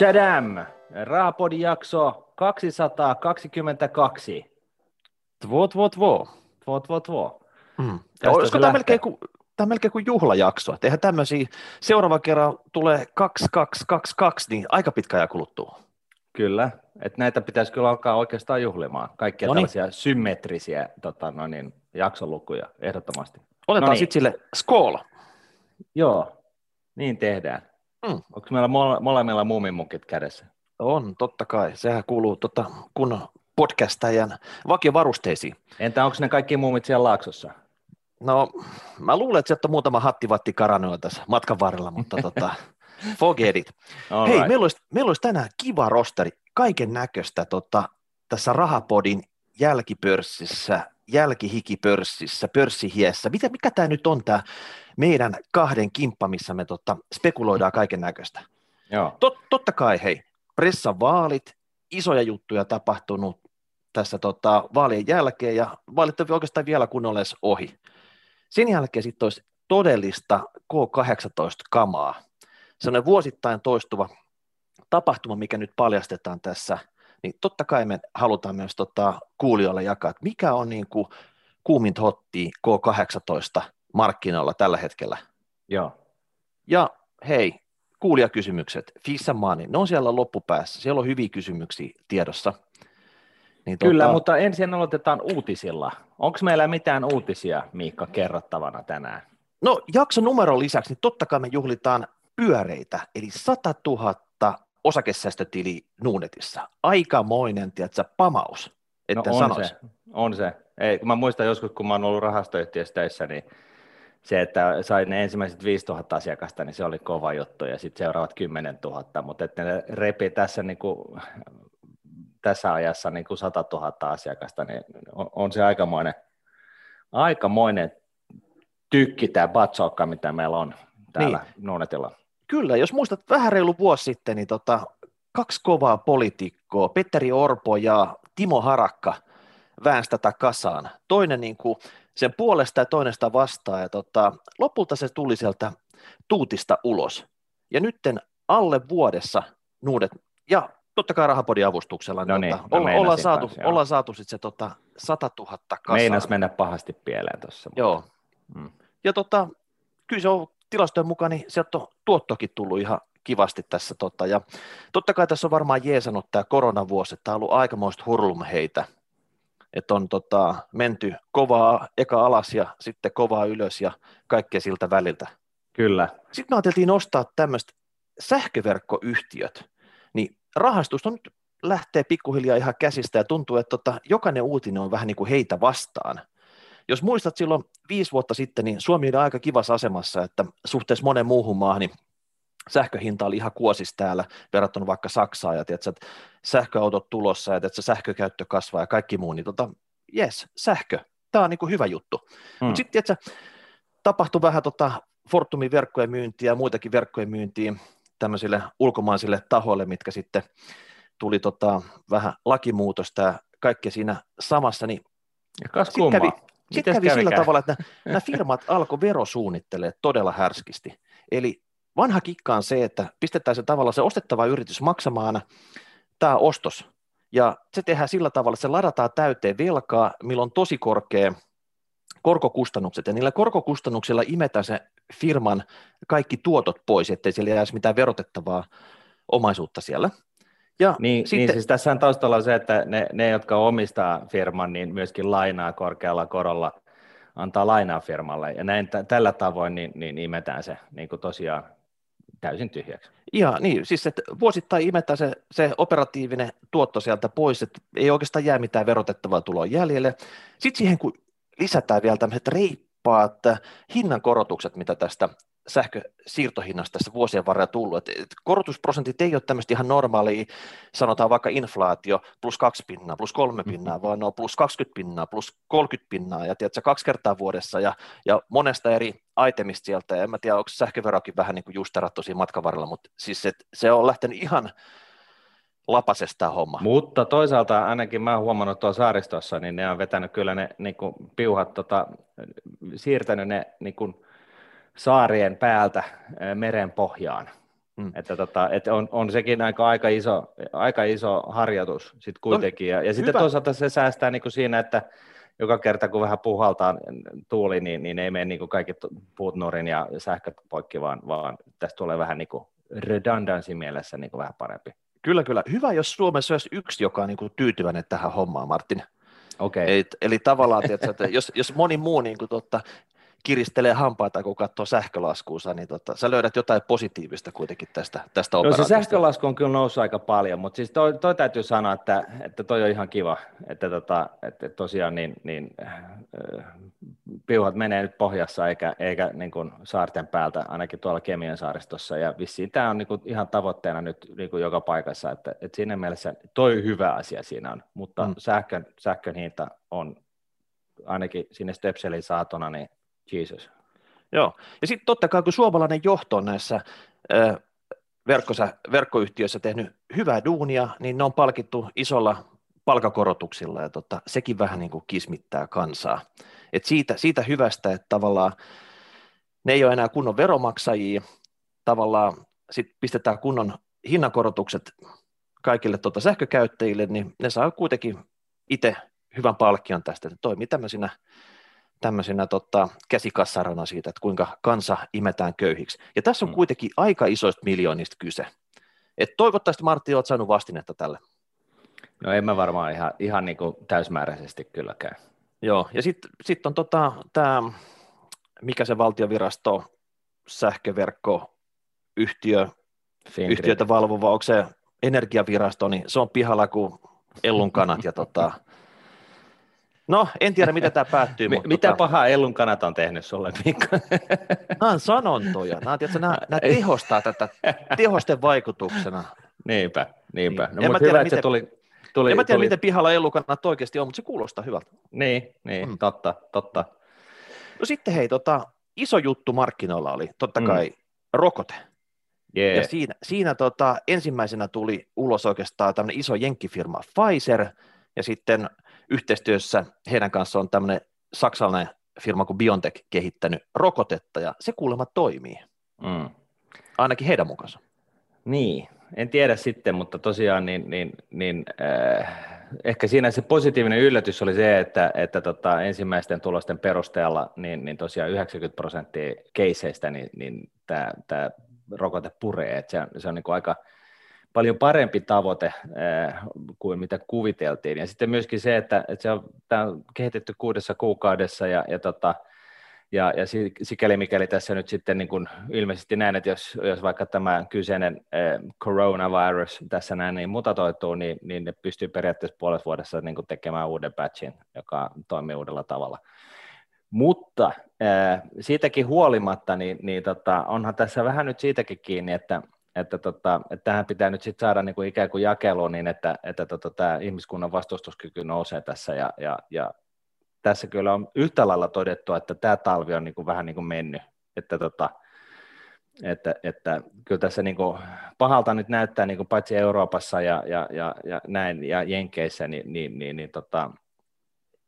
Tadam! Raapodin jakso 222. Tvo, tvo, tvo. Tvo, tvo, tvo. Mm. Olisiko tämä melkein, kuin, tämä melkein kuin juhlajakso? Et Eihän tämmöisiä, seuraava kerran tulee 2222, niin aika pitkä ajan kuluttua. Kyllä, että näitä pitäisi kyllä alkaa oikeastaan juhlimaan. Kaikkia Noniin. tällaisia symmetrisiä tota, no niin, jaksolukuja ehdottomasti. Otetaan Noniin. sitten sille skool. Joo, niin tehdään. Mm. Onko meillä mole- molemmilla muumimukit kädessä? On, totta kai. Sehän kuuluu tota, kun podcastajan vakiovarusteisiin. Entä onko ne kaikki muumit siellä laaksossa? No, mä luulen, että sieltä on muutama hattivatti karannut tässä matkan varrella, mutta tota, forget it. All Hei, right. meillä olisi, meillä olisi tänään kiva rosteri, kaiken näköistä tota, tässä Rahapodin jälkipörssissä, jälkihikipörssissä, pörssihiessä. Mitä, mikä tämä nyt on tämä meidän kahden kimppa, missä me tota, spekuloidaan kaiken näköistä? Tot, totta kai, hei, pressan vaalit, isoja juttuja tapahtunut tässä tota, vaalien jälkeen, ja vaalit on oikeastaan vielä kunnolla edes ohi. Sen jälkeen sitten olisi todellista K18-kamaa. Sellainen vuosittain toistuva tapahtuma, mikä nyt paljastetaan tässä, niin totta kai me halutaan myös tota, kuulijoille jakaa, että mikä on niin kuin kuumin hotti K18 markkinoilla tällä hetkellä. Joo. Ja hei, kuulijakysymykset, Fissa Money, ne on siellä loppupäässä, siellä on hyviä kysymyksiä tiedossa. Niin Kyllä, mutta ensin aloitetaan uutisilla. Onko meillä mitään uutisia, Miikka, kerrottavana tänään? No jakson numeron lisäksi, niin totta kai me juhlitaan pyöreitä, eli 100 000 osakesäästötili Nuunetissa. Aikamoinen, tiedätkö, pamaus, että no on sanois. se, on se. Ei, kun mä muistan joskus, kun mä oon ollut rahastoyhtiössä töissä, niin se, että sain ne ensimmäiset 5000 asiakasta, niin se oli kova juttu, ja sitten seuraavat 10 000, mutta että ne repi tässä, niin kuin, tässä ajassa niin kuin 100 000 asiakasta, niin on, on se aikamoinen, aikamoinen tykki tämä batsokka, mitä meillä on täällä niin. Nuunetilla. Kyllä, jos muistat vähän reilu vuosi sitten, niin tota, kaksi kovaa poliitikkoa, Petteri Orpo ja Timo Harakka väänsi tätä kasaan. Toinen niin kuin sen puolesta ja toinen sitä vastaan, ja tota, lopulta se tuli sieltä tuutista ulos. Ja nytten alle vuodessa nuudet, ja totta kai rahapodin avustuksella, No niin, tota, mä olla, ollaan, saatu, joo. ollaan saatu sitten se tota, 100 000 kasaan. Meinas mennä pahasti pieleen tuossa. Joo. Mm. Ja tota, kyllä se on tilastojen mukaan, niin sieltä on tuottokin tullut ihan kivasti tässä. Tota, ja totta kai tässä on varmaan jeesannut tämä koronavuosi, että tämä on ollut aikamoista hurlumheitä, että on tota, menty kovaa eka alas ja sitten kovaa ylös ja kaikkea siltä väliltä. Kyllä. Sitten me ajateltiin nostaa tämmöistä sähköverkkoyhtiöt, niin rahastus on nyt lähtee pikkuhiljaa ihan käsistä ja tuntuu, että tota, jokainen uutinen on vähän niin kuin heitä vastaan. Jos muistat silloin viisi vuotta sitten, niin Suomi oli aika kivassa asemassa, että suhteessa monen muuhun maahan, niin sähköhinta oli ihan kuosis täällä verrattuna vaikka Saksaan, ja tiedätkö, että sähköautot tulossa, ja tiedätkö, sähkökäyttö kasvaa ja kaikki muu, niin tota, jes, sähkö, tämä on niin kuin hyvä juttu. Mm. Mutta sitten tapahtui vähän tota Fortumin verkkojen myyntiä ja muitakin verkkojen myyntiä tämmöisille ulkomaisille tahoille, mitkä sitten tuli tota, vähän lakimuutosta ja kaikkea siinä samassa, niin Ja kas kummaa. kävi, sit Mites kävi sillä tavalla, että nämä firmat alkoi verosuunnittelemaan todella härskisti. Eli vanha kikka on se, että pistetään se tavalla se ostettava yritys maksamaan tämä ostos. Ja se tehdään sillä tavalla, että se ladataan täyteen velkaa, millä on tosi korkea korkokustannukset, ja niillä korkokustannuksilla imetään se firman kaikki tuotot pois, ettei siellä jäisi mitään verotettavaa omaisuutta siellä. Ja Niin, sitten, niin siis tässä on taustalla se, että ne, ne, jotka omistaa firman, niin myöskin lainaa korkealla korolla, antaa lainaa firmalle, ja näin t- tällä tavoin niin, niin imetään se niin kuin tosiaan täysin tyhjäksi. Ja niin, siis että vuosittain imetään se, se operatiivinen tuotto sieltä pois, että ei oikeastaan jää mitään verotettavaa tuloa jäljelle. Sitten siihen kun lisätään vielä tämmöiset reippaat hinnankorotukset, mitä tästä sähkösiirtohinnasta tässä vuosien varrella tullut. Et, et korotusprosentit ei ole tämmöistä ihan normaalia, sanotaan vaikka inflaatio plus kaksi pinnaa, plus kolme pinnaa, vaan ne on plus 20 pinnaa, plus 30 pinnaa, ja tiedätkö, kaksi kertaa vuodessa, ja, ja monesta eri itemista sieltä, ja en mä tiedä, onko sähköverokin vähän niin kuin justerattu siinä matkan varrella, mutta siis et, se on lähtenyt ihan lapasesta homma. Mutta toisaalta ainakin mä oon huomannut tuolla saaristossa, niin ne on vetänyt kyllä ne niin kuin piuhat, tota, siirtänyt ne niin kuin saarien päältä meren pohjaan. Mm. Että tota, että on, on sekin aika, aika, iso, aika iso harjoitus sitten no, kuitenkin. No, ja, ja sitten toisaalta se säästää niin kuin siinä, että joka kerta kun vähän puhaltaa tuuli, niin, niin ei mene niin kuin kaikki puut nurin ja sähköt poikki, vaan, vaan tästä tulee vähän niin kuin redundancy mielessä niin kuin vähän parempi. Kyllä, kyllä. Hyvä, jos Suomessa olisi yksi, joka on niin kuin tyytyväinen tähän hommaan, Martin. Okay. Eli, eli tavallaan, tiedätkö, että jos, jos moni muu niin kuin, totta, kiristelee hampaita, kun katsoo sähkölaskuunsa, niin tota, sä löydät jotain positiivista kuitenkin tästä, tästä no, se sähkölasku on kyllä noussut aika paljon, mutta siis toi, toi täytyy sanoa, että, että toi on ihan kiva, että, tota, että tosiaan niin, niin äh, piuhat menee nyt pohjassa eikä, eikä niin kuin saarten päältä, ainakin tuolla Kemian saaristossa, ja vissiin tämä on niin kuin ihan tavoitteena nyt niin kuin joka paikassa, että, että siinä mielessä toi hyvä asia siinä on, mutta mm. sähkön, sähkön hinta on ainakin sinne Stepselin saatona, niin Jesus. Joo, ja sitten totta kai kun suomalainen johto on näissä äh, verkkosä, verkkoyhtiöissä tehnyt hyvää duunia, niin ne on palkittu isolla palkakorotuksilla, ja tota, sekin vähän niin kuin kismittää kansaa. Et siitä, siitä hyvästä, että tavallaan ne ei ole enää kunnon veromaksajia, tavallaan sitten pistetään kunnon hinnankorotukset kaikille tota sähkökäyttäjille, niin ne saa kuitenkin itse hyvän palkkion tästä, että toimii tämmöisinä tämmöisenä tota, käsikassarana siitä, että kuinka kansa imetään köyhiksi. Ja tässä on mm. kuitenkin aika isoista miljoonista kyse. Et toivottavasti Martti olet saanut vastinetta tälle. No en mä varmaan ihan, ihan niin kuin täysmääräisesti kylläkään. Joo, ja sitten sit on tota, tämä, mikä se valtiovirasto, sähköverkko, yhtiö, yhtiötä valvova, onko se energiavirasto, niin se on pihalla kuin ellun kanat ja tota, No, en tiedä, miten tämä päättyy. mutta mitä tota... pahaa Ellun kanat on tehnyt sulle, Mikko? nämä on sanontoja. Nämä, tiedätkö, nämä, nämä tehostaa tätä tehosten vaikutuksena. Niinpä, niinpä. Niin. No, en mutta hyvä, miten, tuli, tuli, en mä tiedä, tuli... miten pihalla Ellun oikeasti on, mutta se kuulostaa hyvältä. Niin, niin mm. totta, totta. No sitten hei, tota, iso juttu markkinoilla oli totta mm. kai mm. rokote. Yeah. Ja siinä, siinä tota, ensimmäisenä tuli ulos oikeastaan tämmöinen iso jenkkifirma Pfizer, ja sitten yhteistyössä heidän kanssa on tämmöinen saksalainen firma kuin BioNTech kehittänyt rokotetta, ja se kuulemma toimii. Mm. Ainakin heidän mukansa. Niin, en tiedä sitten, mutta tosiaan niin, niin, niin äh, ehkä siinä se positiivinen yllätys oli se, että, että tota, ensimmäisten tulosten perusteella niin, niin tosiaan 90 prosenttia keiseistä niin, niin tämä rokote puree, että se on, se on niin kuin aika – paljon parempi tavoite äh, kuin mitä kuviteltiin. Ja sitten myöskin se, että, että se on, tämä on kehitetty kuudessa kuukaudessa ja, ja, tota, ja, ja sikäli mikäli tässä nyt sitten niin kuin ilmeisesti näin, että jos, jos vaikka tämä kyseinen äh, coronavirus tässä näin niin mutatoituu, niin, niin ne pystyy periaatteessa puolessa vuodessa niin kuin tekemään uuden patchin, joka toimii uudella tavalla. Mutta äh, siitäkin huolimatta, niin, niin tota, onhan tässä vähän nyt siitäkin kiinni, että, että, tota, että tähän pitää nyt sitten saada niin kuin ikään kuin jakeluun niin, että, että tota, tämä ihmiskunnan vastustuskyky nousee tässä ja, ja, ja tässä kyllä on yhtä lailla todettu, että tämä talvi on niin kuin vähän niin kuin mennyt, että, tota, että, että kyllä tässä niin kuin pahalta nyt näyttää niin kuin paitsi Euroopassa ja, ja, ja, ja näin ja Jenkeissä, niin, niin, niin, niin tota,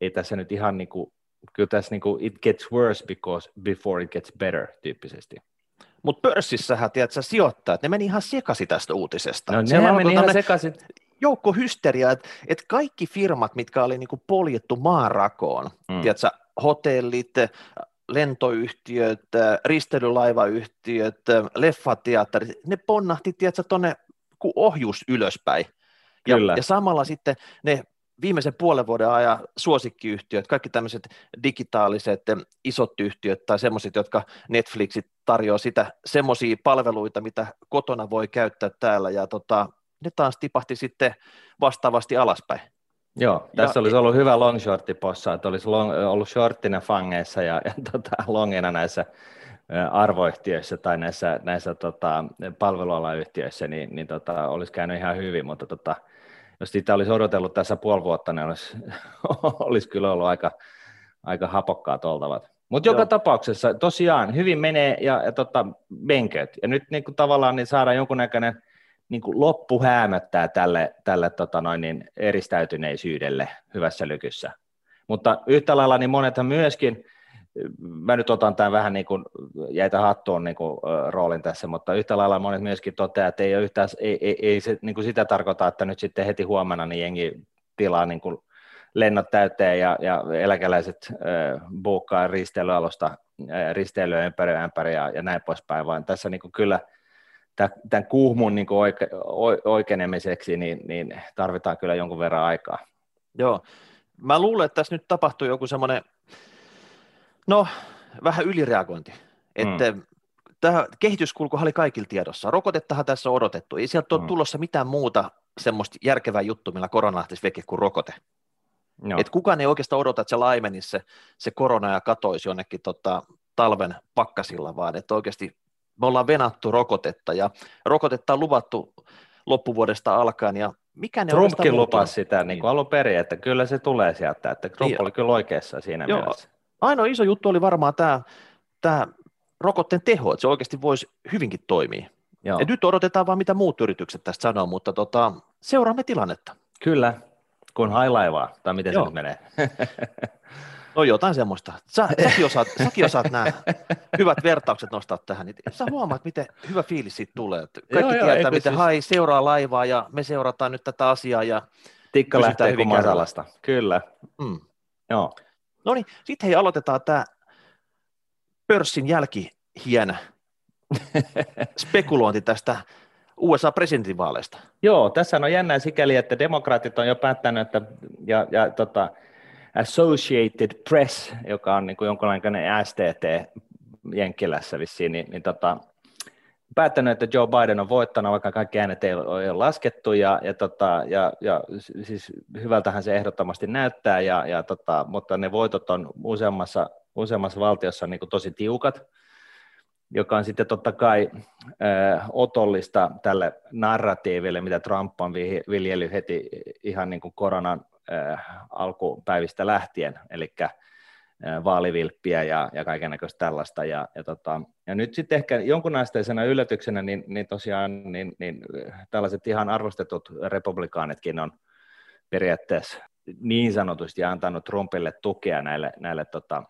ei tässä nyt ihan niin kuin, kyllä tässä niin kuin it gets worse because before it gets better tyyppisesti. Mutta pörssissähän, tiedätkö, sijoittajat, ne meni ihan sekaisin tästä uutisesta. No ne meni ihan sekaisin. Joukko hysteria, että et kaikki firmat, mitkä oli niinku poljettu maanrakoon, mm. tiedätkö, hotellit, lentoyhtiöt, risteilylaivayhtiöt, leffateatterit, ne ponnahti, tiedätkö, tuonne ohjus ylöspäin. Ja, Kyllä. ja samalla sitten ne viimeisen puolen vuoden ajan suosikkiyhtiöt, kaikki tämmöiset digitaaliset isot yhtiöt tai semmoiset, jotka Netflixit tarjoaa sitä semmoisia palveluita, mitä kotona voi käyttää täällä ja tota, ne taas tipahti sitten vastaavasti alaspäin. Joo, tässä ja, olisi ollut hyvä long shortti possa, että olisi long, ollut shorttina fangeissa ja, ja tota, longina näissä arvoyhtiöissä tai näissä, näissä tota, palvelualayhtiöissä, niin, niin tota, olisi käynyt ihan hyvin, mutta tota, jos sitä olisi odotellut tässä puoli vuotta, niin olisi, olisi kyllä ollut aika, aika hapokkaat oltavat. Mutta joka tapauksessa tosiaan hyvin menee ja, ja tota, benköt. Ja nyt niin kuin, tavallaan niin saadaan jonkunnäköinen niin kuin loppu häämöttää tälle, tälle tota noin, niin eristäytyneisyydelle hyvässä lykyssä. Mutta yhtä lailla niin monethan myöskin mä nyt otan tämän vähän niin kuin jäitä hattuun niin kuin, roolin tässä, mutta yhtä lailla monet myöskin toteaa, että ei, ole yhtään, ei, ei, ei se niin kuin sitä tarkoita, että nyt sitten heti huomenna niin jengi tilaa niin kuin lennot täyteen ja, ja eläkeläiset äh, buukkaa risteilyalusta risteilyä ympäri ympäri ja, ja näin poispäin, vaan tässä niin kuin kyllä tämän kuhmun niin kuin oike, oikeenemiseksi niin, niin tarvitaan kyllä jonkun verran aikaa. Joo, mä luulen, että tässä nyt tapahtuu joku semmoinen, no vähän ylireagointi, että mm. tämä kehityskulku oli kaikilla tiedossa. Rokotettahan tässä on odotettu. Ei sieltä ole mm. tulossa mitään muuta semmoista järkevää juttu, millä korona lähtisi veke kuin rokote. Joo. Et kukaan ei oikeastaan odota, että se laimenisi se, se korona ja katoisi jonnekin tota, talven pakkasilla, vaan että oikeasti me ollaan venattu rokotetta ja rokotetta on luvattu loppuvuodesta alkaen ja mikä ne Trumpkin lupasi sitä niin kuin alun perin, että kyllä se tulee sieltä, että Trump niin. oli kyllä oikeassa siinä Joo. mielessä. Ainoa iso juttu oli varmaan tämä, tämä rokotteen teho, että se oikeasti voisi hyvinkin toimia. Joo. Ja nyt odotetaan vaan, mitä muut yritykset tästä sanoo, mutta tota, seuraamme tilannetta. Kyllä, kun hailaivaa, tai miten Joo. se nyt menee. No jotain semmoista. Sä, säkin, osaat, säkin osaat nämä hyvät vertaukset nostaa tähän. Niin sä huomaat, miten hyvä fiilis siitä tulee. Kaikki joo, tietää, joo, miten siis... hai seuraa laivaa ja me seurataan nyt tätä asiaa. Ja Tikka lähtee masalasta. Kyllä. Mm. Joo. No niin, sitten hei aloitetaan tämä pörssin jälkihienä spekulointi tästä USA-presidentinvaaleista. Joo, tässä on jännää sikäli, että demokraatit on jo päättänyt, että, ja, ja tota, Associated Press, joka on niin kuin jonkinlainen STT Jenkkilässä vissiin, niin, niin tota, päättänyt, että Joe Biden on voittanut, vaikka kaikki äänet ei ole laskettu, ja, ja, tota, ja, ja siis hyvältähän se ehdottomasti näyttää, ja, ja tota, mutta ne voitot on useammassa, useammassa valtiossa niin tosi tiukat, joka on sitten totta kai äh, otollista tälle narratiiville, mitä Trump on viljellyt heti ihan niin kuin koronan äh, alkupäivistä lähtien, eli vaalivilppiä ja, ja kaikenlaista tällaista. Ja, ja, tota, ja nyt sitten ehkä jonkunasteisena yllätyksenä, niin, niin tosiaan niin, niin, tällaiset ihan arvostetut republikaanitkin on periaatteessa niin sanotusti antanut Trumpille tukea näille, näille tota,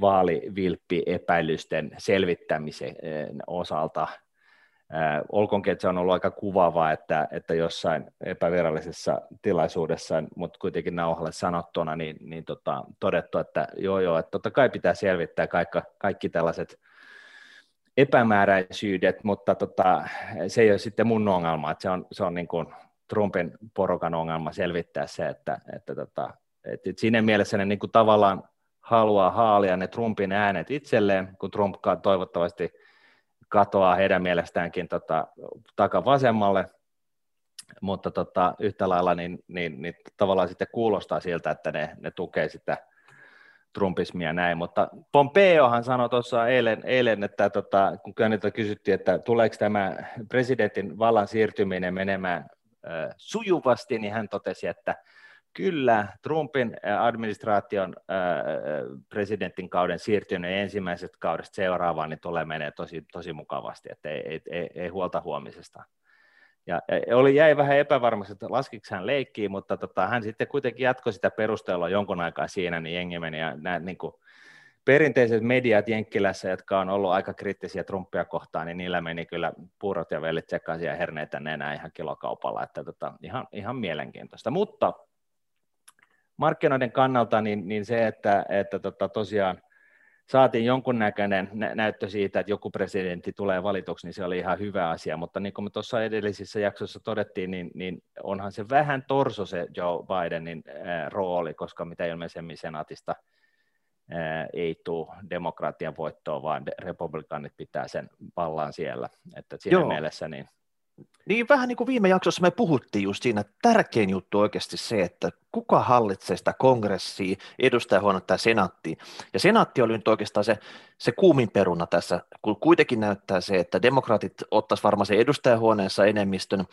vaalivilppi-epäilysten selvittämisen osalta. Olkoonkin, että se on ollut aika kuvaavaa, että, että jossain epävirallisessa tilaisuudessa, mutta kuitenkin nauhalle sanottuna, niin, niin tota, todettu, että joo joo, että totta kai pitää selvittää kaikki, kaikki tällaiset epämääräisyydet, mutta tota, se ei ole sitten mun ongelma, että se on, se on niin kuin Trumpin porukan ongelma selvittää se, että, että, tota, että siinä mielessä ne niin kuin tavallaan haluaa haalia ne Trumpin äänet itselleen, kun Trump toivottavasti katoaa heidän mielestäänkin tota, takavasemmalle, mutta tota, yhtä lailla niin, niin, niin, tavallaan sitten kuulostaa siltä, että ne, ne tukee sitä Trumpismia näin, mutta Pompeohan sanoi tuossa eilen, eilen että tota, kun Köniltä kysyttiin, että tuleeko tämä presidentin vallan siirtyminen menemään äh, sujuvasti, niin hän totesi, että Kyllä, Trumpin administraation presidentin kauden siirtyminen ensimmäisestä kaudesta seuraavaan niin tulee menee tosi, tosi mukavasti, että ei, ei, ei, ei huolta huomisesta. Ja, oli, jäi vähän epävarmaksi, että laskiko hän leikkii, mutta tota, hän sitten kuitenkin jatkoi sitä perustelua jonkun aikaa siinä, niin jengi meni ja nämä, niin kuin, perinteiset mediat Jenkkilässä, jotka on ollut aika kriittisiä Trumpia kohtaan, niin niillä meni kyllä puurot ja vellit sekaisin ja herneitä nenää ihan kilokaupalla, että tota, ihan, ihan mielenkiintoista. Mutta markkinoiden kannalta niin, niin se, että, että tota, tosiaan saatiin jonkunnäköinen nä- näyttö siitä, että joku presidentti tulee valituksi, niin se oli ihan hyvä asia, mutta niin kuin me tuossa edellisissä jaksoissa todettiin, niin, niin onhan se vähän torso se Joe Bidenin ää, rooli, koska mitä ilmeisemmin senaatista ei tule demokratian voittoa, vaan republikaanit pitää sen vallan siellä, että siinä Joo. mielessä niin niin vähän niin kuin viime jaksossa me puhuttiin just siinä, että tärkein juttu oikeasti se, että kuka hallitsee sitä kongressia, edustajahuonetta ja senaattia. Ja senaatti oli nyt oikeastaan se, se kuumin peruna tässä, kun kuitenkin näyttää se, että demokraatit ottaisivat varmaan se edustajahuoneensa enemmistön,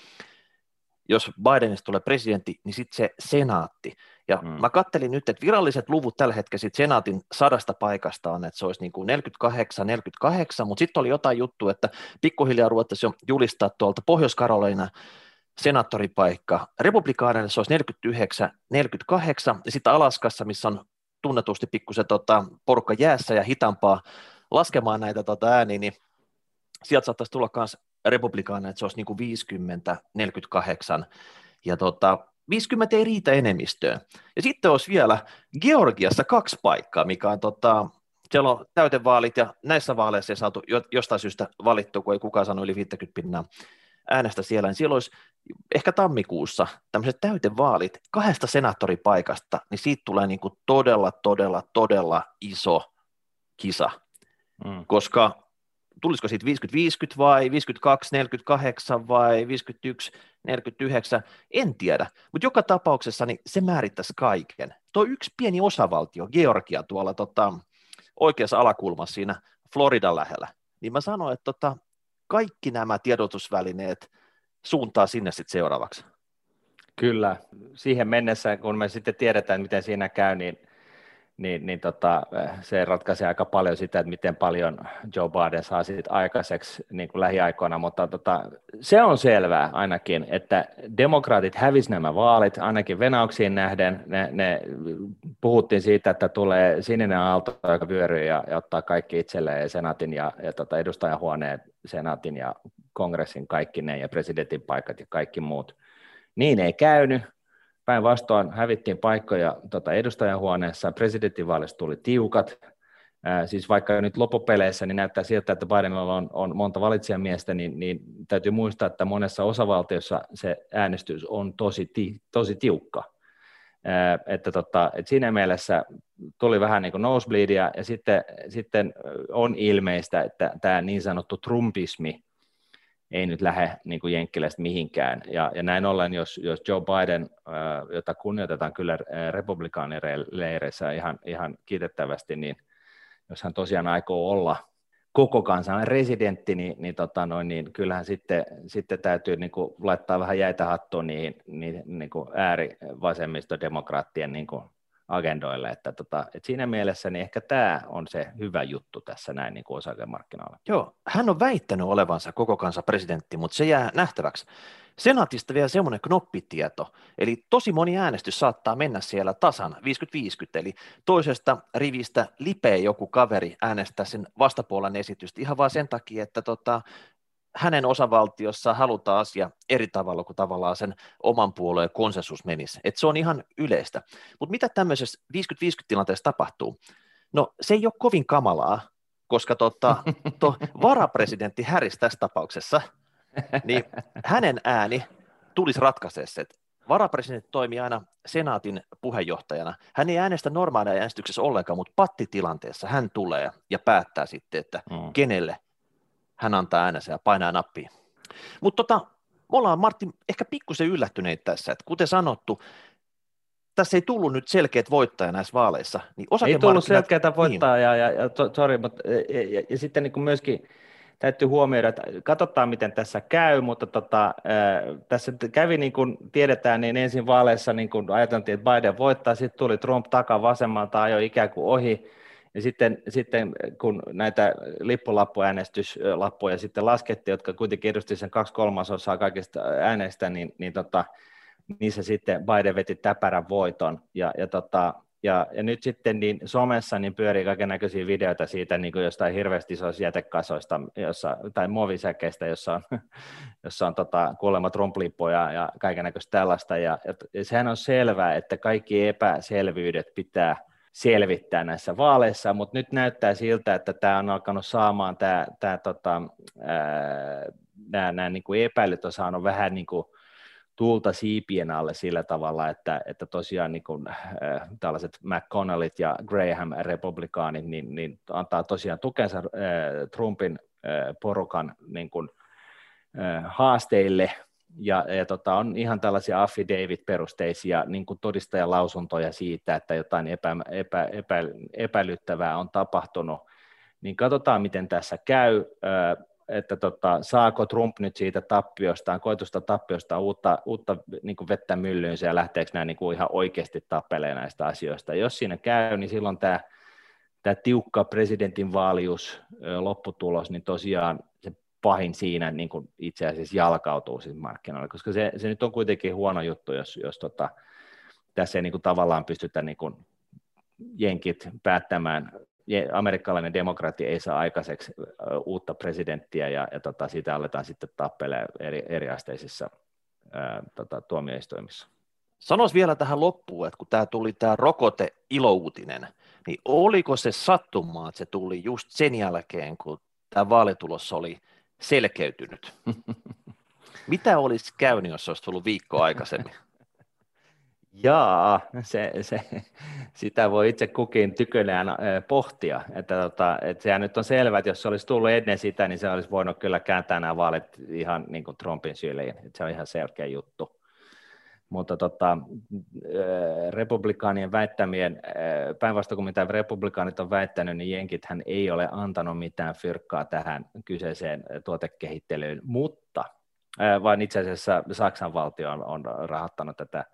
jos Bidenista tulee presidentti, niin sitten se senaatti. Ja mm. mä kattelin nyt, että viralliset luvut tällä hetkellä sit senaatin sadasta paikasta on, että se olisi niin kuin 48, 48, mutta sitten oli jotain juttu, että pikkuhiljaa ruvettaisiin jo julistaa tuolta Pohjois-Karolina senaattoripaikka. Republikaaneille se olisi 49, 48, ja sitten Alaskassa, missä on tunnetusti pikkusen tota, porukka jäässä ja hitaampaa laskemaan näitä tota, ääniä, niin sieltä saattaisi tulla myös republikaaneja, että se olisi niin kuin 50, 48, ja tota, 50 ei riitä enemmistöön. Ja sitten olisi vielä Georgiassa kaksi paikkaa, mikä on tota, siellä on täytevaalit ja näissä vaaleissa ei saatu jostain syystä valittu, kun ei kukaan saanut yli 50 pinnaa äänestä siellä, niin siellä olisi ehkä tammikuussa tämmöiset täytevaalit kahdesta senaattoripaikasta, niin siitä tulee niin kuin todella, todella, todella iso kisa, mm. koska tulisiko siitä 50-50 vai 52-48 vai 51-49, en tiedä, mutta joka tapauksessa niin se määrittäisi kaiken. Tuo yksi pieni osavaltio, Georgia tuolla tota, oikeassa alakulmassa siinä Floridan lähellä, niin mä sanoin, että tota, kaikki nämä tiedotusvälineet suuntaa sinne sitten seuraavaksi. Kyllä, siihen mennessä, kun me sitten tiedetään, miten siinä käy, niin niin, niin tota, se ratkaisee aika paljon sitä, että miten paljon Joe Biden saa siitä aikaiseksi niin kuin lähiaikoina, mutta tota, se on selvää ainakin, että demokraatit hävisivät nämä vaalit, ainakin venauksiin nähden, ne, ne puhuttiin siitä, että tulee sininen aalto, joka vyöryy ja, ja ottaa kaikki itselleen senaatin ja, ja tota, edustajahuoneen, senaatin ja kongressin kaikki ne ja presidentin paikat ja kaikki muut. Niin ei käynyt, Päinvastoin hävittiin paikkoja tota, edustajahuoneessa, presidentinvaalissa tuli tiukat, siis vaikka nyt loppupeleissä niin näyttää siltä, että Bidenilla on, on monta valitsijamiestä, niin, niin täytyy muistaa, että monessa osavaltiossa se äänestys on tosi, ti, tosi tiukka. Että, tota, että siinä mielessä tuli vähän niin kuin nosebleedia, ja sitten, sitten on ilmeistä, että tämä niin sanottu trumpismi ei nyt lähde niin kuin Jenkkilästä mihinkään. Ja, ja näin ollen, jos, jos Joe Biden, jota kunnioitetaan kyllä republikaanileireissä ihan, ihan kiitettävästi, niin jos hän tosiaan aikoo olla koko kansan residentti, niin, niin, tota noin, niin kyllähän sitten, sitten täytyy niin kuin laittaa vähän jäitä hattuun niin, niin, niin kuin äärivasemmistodemokraattien niin kuin agendoille, että, tota, että siinä mielessä niin ehkä tämä on se hyvä juttu tässä näin niin kuin osakemarkkinoilla. Joo, hän on väittänyt olevansa koko kansan presidentti, mutta se jää nähtäväksi. Senaatista vielä semmoinen knoppitieto, eli tosi moni äänestys saattaa mennä siellä tasan 50-50, eli toisesta rivistä lipee joku kaveri äänestää sen vastapuolen esitystä ihan vain sen takia, että tota, hänen osavaltiossa halutaan asia eri tavalla kuin tavallaan sen oman puolueen konsensus menisi. Et se on ihan yleistä. Mutta mitä tämmöisessä 50-50 tilanteessa tapahtuu? No se ei ole kovin kamalaa, koska tota, to, varapresidentti Harris tässä tapauksessa, niin hänen ääni tulisi ratkaisee se, varapresidentti toimii aina senaatin puheenjohtajana. Hän ei äänestä normaalia äänestyksessä ollenkaan, mutta pattitilanteessa hän tulee ja päättää sitten, että mm. kenelle hän antaa äänensä ja painaa nappia. Mutta tota, me ollaan Martti ehkä pikkusen yllättyneitä tässä, että kuten sanottu, tässä ei tullut nyt selkeät voittajia näissä vaaleissa. Niin ei tullut selkeitä voittajia, niin. ja, ja, to, sorry, mutta, ja, ja, ja sitten niin kuin myöskin täytyy huomioida, että katsotaan miten tässä käy, mutta tota, ää, tässä kävi niin kuin tiedetään, niin ensin vaaleissa niin kuin ajateltiin, että Biden voittaa, sitten tuli Trump takaa vasemmalta, ajoi ikään kuin ohi, ja sitten, sitten kun näitä lippulappuäänestyslappuja sitten laskettiin, jotka kuitenkin edusti sen kaksi kolmasosaa kaikista äänestä, niin, niin tota, niissä sitten Biden veti täpärän voiton. Ja, ja, tota, ja, ja nyt sitten niin somessa niin pyörii kaiken näköisiä videoita siitä niin kuin jostain hirveästi isoista jätekasoista jossa, tai muovisäkeistä, jossa on, jossa on tota, kuulemma Trump-lippuja ja kaiken näköistä tällaista. Ja, ja, ja sehän on selvää, että kaikki epäselvyydet pitää – selvittää näissä vaaleissa, mutta nyt näyttää siltä, että tämä on alkanut saamaan, tämä, tämä, tota, nämä, nämä niin kuin epäilyt on saanut vähän niin kuin tulta siipien alle sillä tavalla, että, että tosiaan niin kuin, äh, tällaiset McConnellit ja Graham republikaanit niin, niin antaa tosiaan tukensa äh, Trumpin äh, porukan niin kuin, äh, haasteille ja, ja tota, on ihan tällaisia affidavit-perusteisia niin kuin todistajalausuntoja siitä, että jotain epä, epä, epä, epäilyttävää on tapahtunut, niin katsotaan, miten tässä käy, että tota, saako Trump nyt siitä tappiostaan, koetusta tappiosta uutta, uutta niin kuin vettä myllyynsä ja lähteekö nämä niin kuin ihan oikeasti tappelemaan näistä asioista. Jos siinä käy, niin silloin tämä, tämä tiukka presidentin vaalius lopputulos, niin tosiaan se pahin siinä niin kuin itse asiassa jalkautuu siis markkinoille, koska se, se nyt on kuitenkin huono juttu, jos, jos tota, tässä ei niin kuin tavallaan pystytä niin kuin jenkit päättämään amerikkalainen demokratia ei saa aikaiseksi uutta presidenttiä ja, ja tota, siitä aletaan sitten tappelemaan eri, eriasteisissa ää, tota, tuomioistuimissa. Sanois vielä tähän loppuun, että kun tämä tuli tämä rokote ilouutinen, niin oliko se sattumaa, että se tuli just sen jälkeen, kun tämä vaalitulos oli selkeytynyt? Mitä olisi käynyt, jos olisi tullut viikko aikaisemmin? Jaa, se, se, sitä voi itse kukin tykönään pohtia. Että, tota, että sehän nyt on selvää, että jos se olisi tullut ennen sitä, niin se olisi voinut kyllä kääntää nämä vaalit ihan niin kuin Trumpin syliin. Että se on ihan selkeä juttu. Mutta tota, republikaanien väittämien, päinvastoin kuin mitä republikaanit on väittänyt, niin jenkithän ei ole antanut mitään fyrkkaa tähän kyseiseen tuotekehittelyyn, mutta vaan itse asiassa Saksan valtio on, on rahoittanut tätä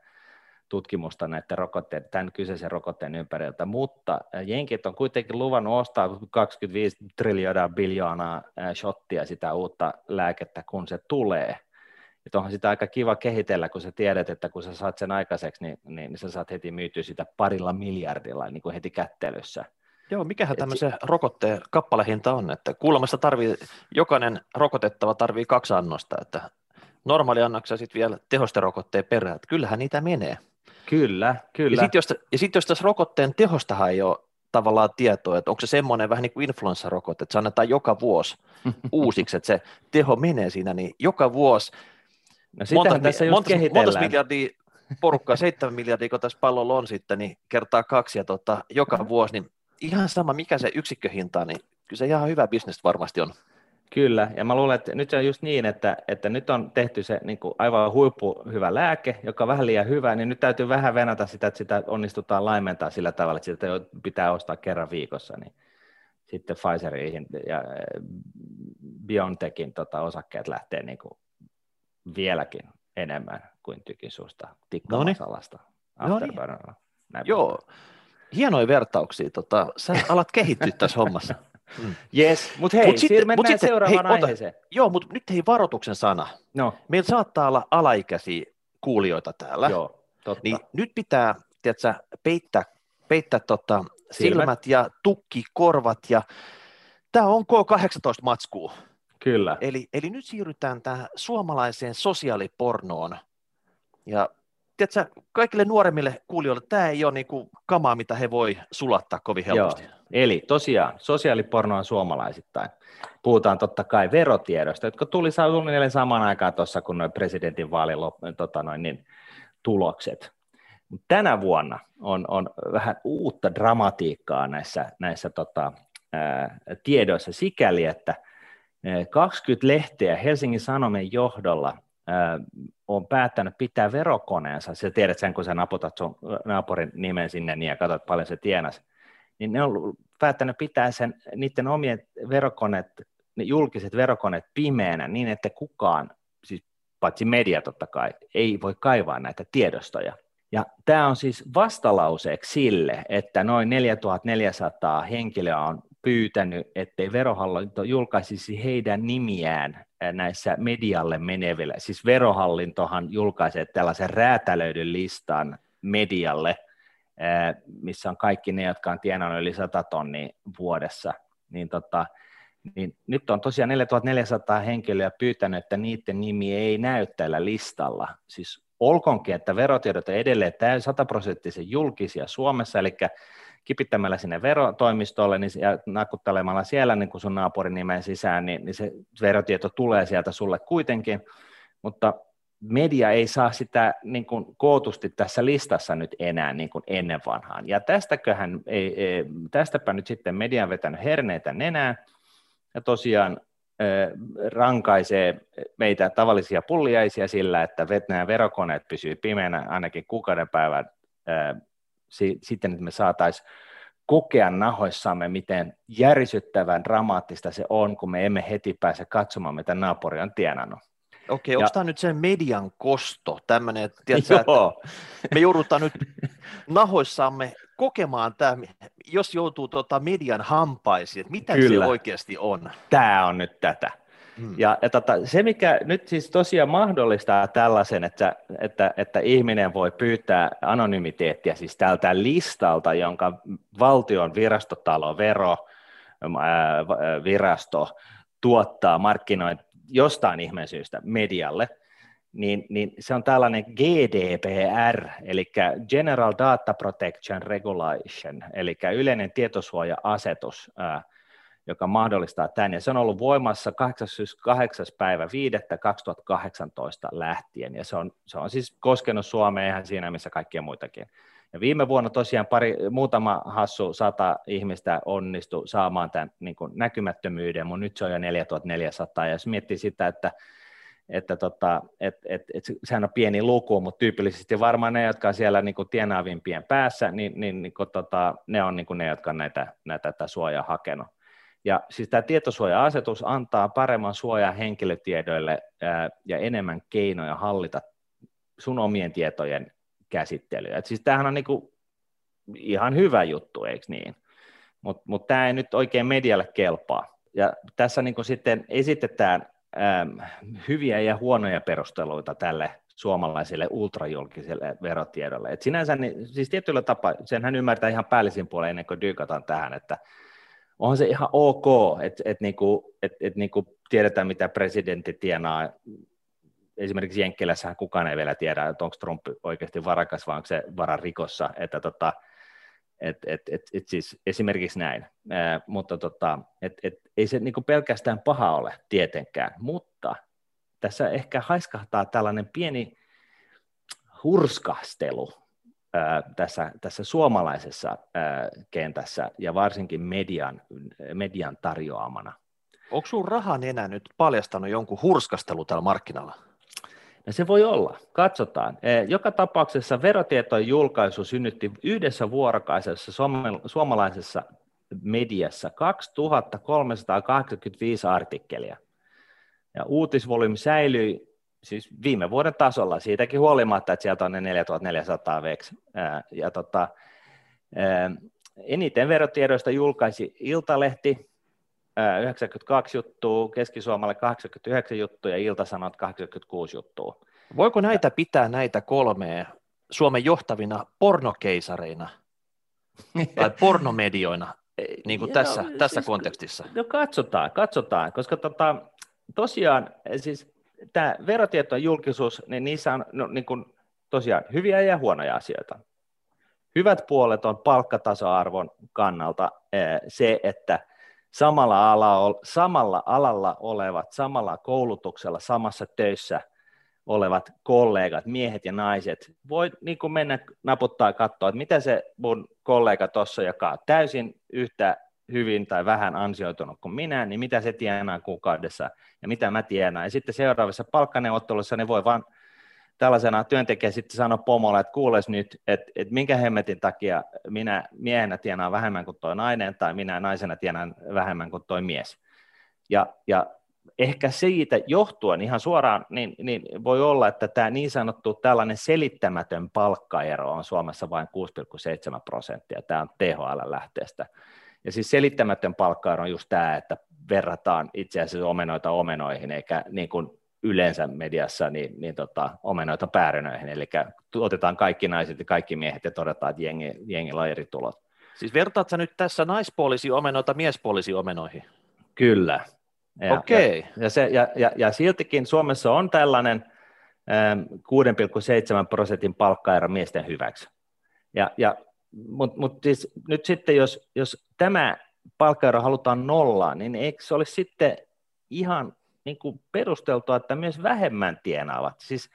tutkimusta näiden rokotteiden, tämän kyseisen rokotteen ympäriltä, mutta jenkit on kuitenkin luvannut ostaa 25 triljoonaa biljoonaa shottia sitä uutta lääkettä, kun se tulee. Että onhan sitä aika kiva kehitellä, kun sä tiedät, että kun sä saat sen aikaiseksi, niin, niin sä saat heti myytyä sitä parilla miljardilla niin kuin heti kättelyssä. Joo, mikähän tämmöisen si- rokotteen kappalehinta on, että kuulemassa tarvii, jokainen rokotettava tarvii kaksi annosta, että normaali annoksia sitten vielä tehosterokotteen perään, että kyllähän niitä menee. Kyllä, kyllä. Ja sitten jos, ja sit jos tässä rokotteen tehostahan ei ole tavallaan tietoa, että onko se semmoinen vähän niin kuin influenssarokote, että se annetaan joka vuosi uusiksi, että se teho menee siinä, niin joka vuosi no monta, tässä monta, monta miljardia porukkaa, seitsemän miljardia, kun tässä pallolla on sitten, niin kertaa kaksi ja tota, joka vuosi, niin ihan sama mikä se yksikköhinta niin kyllä se ihan hyvä bisnes varmasti on. Kyllä, ja mä luulen, että nyt se on just niin, että, että nyt on tehty se niin kuin aivan huippu hyvä lääke, joka on vähän liian hyvä, niin nyt täytyy vähän venata sitä, että sitä onnistutaan laimentaa sillä tavalla, että sitä pitää ostaa kerran viikossa, niin sitten Pfizeriin ja BioNTechin tota, osakkeet lähtee niin kuin vieläkin enemmän kuin tykin suusta tikkamasalasta. Joo, hienoja vertauksia. Tota, sä alat kehittyä tässä hommassa. Mm. Yes, mutta hei, mut sitten, mut sitten, seuraavaan hei, aiheeseen. Ota, joo, mutta nyt hei varoituksen sana. No. Meillä saattaa olla alaikäisiä kuulijoita täällä. Joo, totta. Niin nyt pitää, tiedätkö, peittää, peittää tota, silmät. silmät ja tukki, korvat ja tämä on K18 matskuu. Kyllä. Eli, eli nyt siirrytään tähän suomalaiseen sosiaalipornoon. Ja tiedätkö, kaikille nuoremmille kuulijoille tämä ei ole niinku kamaa, mitä he voi sulattaa kovin helposti. Joo. Eli tosiaan sosiaaliporno on suomalaisittain. Puhutaan totta kai verotiedosta, jotka tuli suunnilleen samaan aikaan tuossa, kun noin presidentin vaalin tota noin, niin, tulokset. Tänä vuonna on, on vähän uutta dramatiikkaa näissä, näissä tota, ää, tiedoissa sikäli, että 20 lehteä Helsingin Sanomien johdolla on päättänyt pitää verokoneensa, sä tiedät sen, kun sä naputat sun naapurin nimen sinne niin ja katsot paljon se tienasi, niin ne on päättänyt pitää sen, niiden omien verokoneet, ne julkiset verokoneet pimeänä niin, että kukaan, siis paitsi media totta kai, ei voi kaivaa näitä tiedostoja. Ja tämä on siis vastalauseeksi sille, että noin 4400 henkilöä on pyytänyt, ettei verohallinto julkaisisi heidän nimiään näissä medialle menevillä. Siis verohallintohan julkaisee tällaisen räätälöidyn listan medialle, missä on kaikki ne, jotka on tienannut yli 100 tonnia vuodessa. Niin, tota, niin nyt on tosiaan 4400 henkilöä pyytänyt, että niiden nimi ei näy tällä listalla. Siis olkoonkin, että verotiedot on edelleen täysin sataprosenttisen julkisia Suomessa, eli kipittämällä sinne verotoimistolle niin, ja nakuttelemalla siellä niin kuin sun naapurin nimen sisään, niin, niin se verotieto tulee sieltä sulle kuitenkin, mutta media ei saa sitä niin kuin kootusti tässä listassa nyt enää niin kuin ennen vanhaan. Ja tästäköhän ei, ei, tästäpä nyt sitten media on vetänyt herneitä nenään ja tosiaan rankaisee meitä tavallisia pulliaisia sillä, että nämä verokoneet pysyy pimeänä ainakin kuukauden päivän sitten, että me saataisiin kokea nahoissamme, miten järisyttävän dramaattista se on, kun me emme heti pääse katsomaan, mitä naapuri on tienannut. Okei, onko tämä nyt se median kosto, tämmöinen, että, tiedätkö, että me joudutaan nyt nahoissamme kokemaan tämä, jos joutuu tuota median hampaisiin, että mitä Kyllä. se oikeasti on? Tämä on nyt tätä. Hmm. Ja, ja tota, se, mikä nyt siis tosiaan mahdollistaa tällaisen, että, että, että ihminen voi pyytää anonymiteettia siis tältä listalta, jonka valtion virastotalo, vero, ää, virasto tuottaa markkinoin jostain ihmeen syystä medialle, niin, niin se on tällainen GDPR, eli General Data Protection Regulation, eli yleinen tietosuoja-asetus, ää, joka mahdollistaa tämän, ja se on ollut voimassa 8. päivä 5. 2018 lähtien, ja se on, se on siis koskenut Suomea ihan siinä, missä kaikkia muitakin. Ja viime vuonna tosiaan pari, muutama hassu sata ihmistä onnistui saamaan tämän niin kuin näkymättömyyden, mutta nyt se on jo 4400, ja jos miettii sitä, että että tota, et, et, et, sehän on pieni luku, mutta tyypillisesti varmaan ne, jotka on siellä niin tienaavimpien päässä, niin, niin, niin kuin, tota, ne on niin ne, jotka on näitä, näitä tätä suojaa hakenut. Ja siis tämä tietosuoja-asetus antaa paremman suojan henkilötiedoille ja enemmän keinoja hallita sun omien tietojen käsittelyä. Et siis tämähän on niinku ihan hyvä juttu, eikö niin? Mutta mut tämä ei nyt oikein medialle kelpaa. Ja tässä niinku sitten esitetään äm, hyviä ja huonoja perusteluita tälle suomalaiselle ultrajulkiselle verotiedolle. Et sinänsä, niin, siis tietyllä tapaa, senhän ymmärtää ihan päällisin puolella ennen kuin dykataan tähän, että onhan se ihan ok, että et niinku, et, et niinku tiedetään, mitä presidentti tienaa. Esimerkiksi Jenkkilässähän kukaan ei vielä tiedä, että onko Trump oikeasti varakas, vai onko se vararikossa, että tota, et, et, et, et siis esimerkiksi näin, Ää, mutta tota, et, et, ei se niinku pelkästään paha ole tietenkään, mutta tässä ehkä haiskahtaa tällainen pieni hurskastelu tässä, tässä suomalaisessa kentässä ja varsinkin median, median tarjoamana. Onko sinun rahan enää nyt paljastanut jonkun hurskastelu tällä markkinalla? No se voi olla, katsotaan. Joka tapauksessa verotietojen julkaisu synnytti yhdessä vuorokaisessa suomalaisessa mediassa 2385 artikkelia. Ja uutisvolyymi säilyi siis viime vuoden tasolla, siitäkin huolimatta, että sieltä on ne 4400 veksi. Ja tota, eniten verotiedoista julkaisi Iltalehti, 92 juttua, Keski-Suomalle 89 juttua ja Iltasanot 86 juttua. Voiko näitä pitää näitä kolmea Suomen johtavina pornokeisareina tai pornomedioina niin kuin tässä, no, tässä siis, kontekstissa? No katsotaan, katsotaan, koska tota, tosiaan siis tämä verotietojen julkisuus, niin niissä on no, niin kuin, tosiaan hyviä ja huonoja asioita. Hyvät puolet on palkkatasoarvon kannalta eh, se, että samalla, ala, samalla alalla olevat, samalla koulutuksella, samassa töissä olevat kollegat, miehet ja naiset, voi niin kuin mennä naputtaa ja katsoa, että mitä se mun kollega tuossa, joka on täysin yhtä hyvin tai vähän ansioitunut kuin minä, niin mitä se tienaa kuukaudessa ja mitä mä tienaan. Ja sitten seuraavassa palkkaneuvottelussa ne voi vaan tällaisena työntekijä sitten sanoa pomolle, että kuules nyt, että, että minkä hemmetin takia minä miehenä tienaan vähemmän kuin tuo nainen tai minä naisena tienaan vähemmän kuin tuo mies. Ja, ja ehkä siitä johtuen ihan suoraan, niin, niin voi olla, että tämä niin sanottu tällainen selittämätön palkkaero on Suomessa vain 6,7 prosenttia. Tämä on THL-lähteestä. Ja siis selittämätön palkkaero on just tämä, että verrataan itse asiassa omenoita omenoihin, eikä niin kuin yleensä mediassa niin, niin tota, omenoita päärynöihin, eli otetaan kaikki naiset ja kaikki miehet ja todetaan, että jengi, jengillä on eri tulot. Siis vertaat sä nyt tässä naispuolisi omenoita miespuolisi omenoihin? Kyllä. Okei. Okay. Ja, ja, se, ja, ja, ja siltikin Suomessa on tällainen 6,7 prosentin palkkaero miesten hyväksi. Ja, ja mutta mut siis nyt sitten, jos, jos tämä palkkaero halutaan nollaan, niin eikö se olisi sitten ihan niin kuin perusteltua, että myös vähemmän tienaavat, siis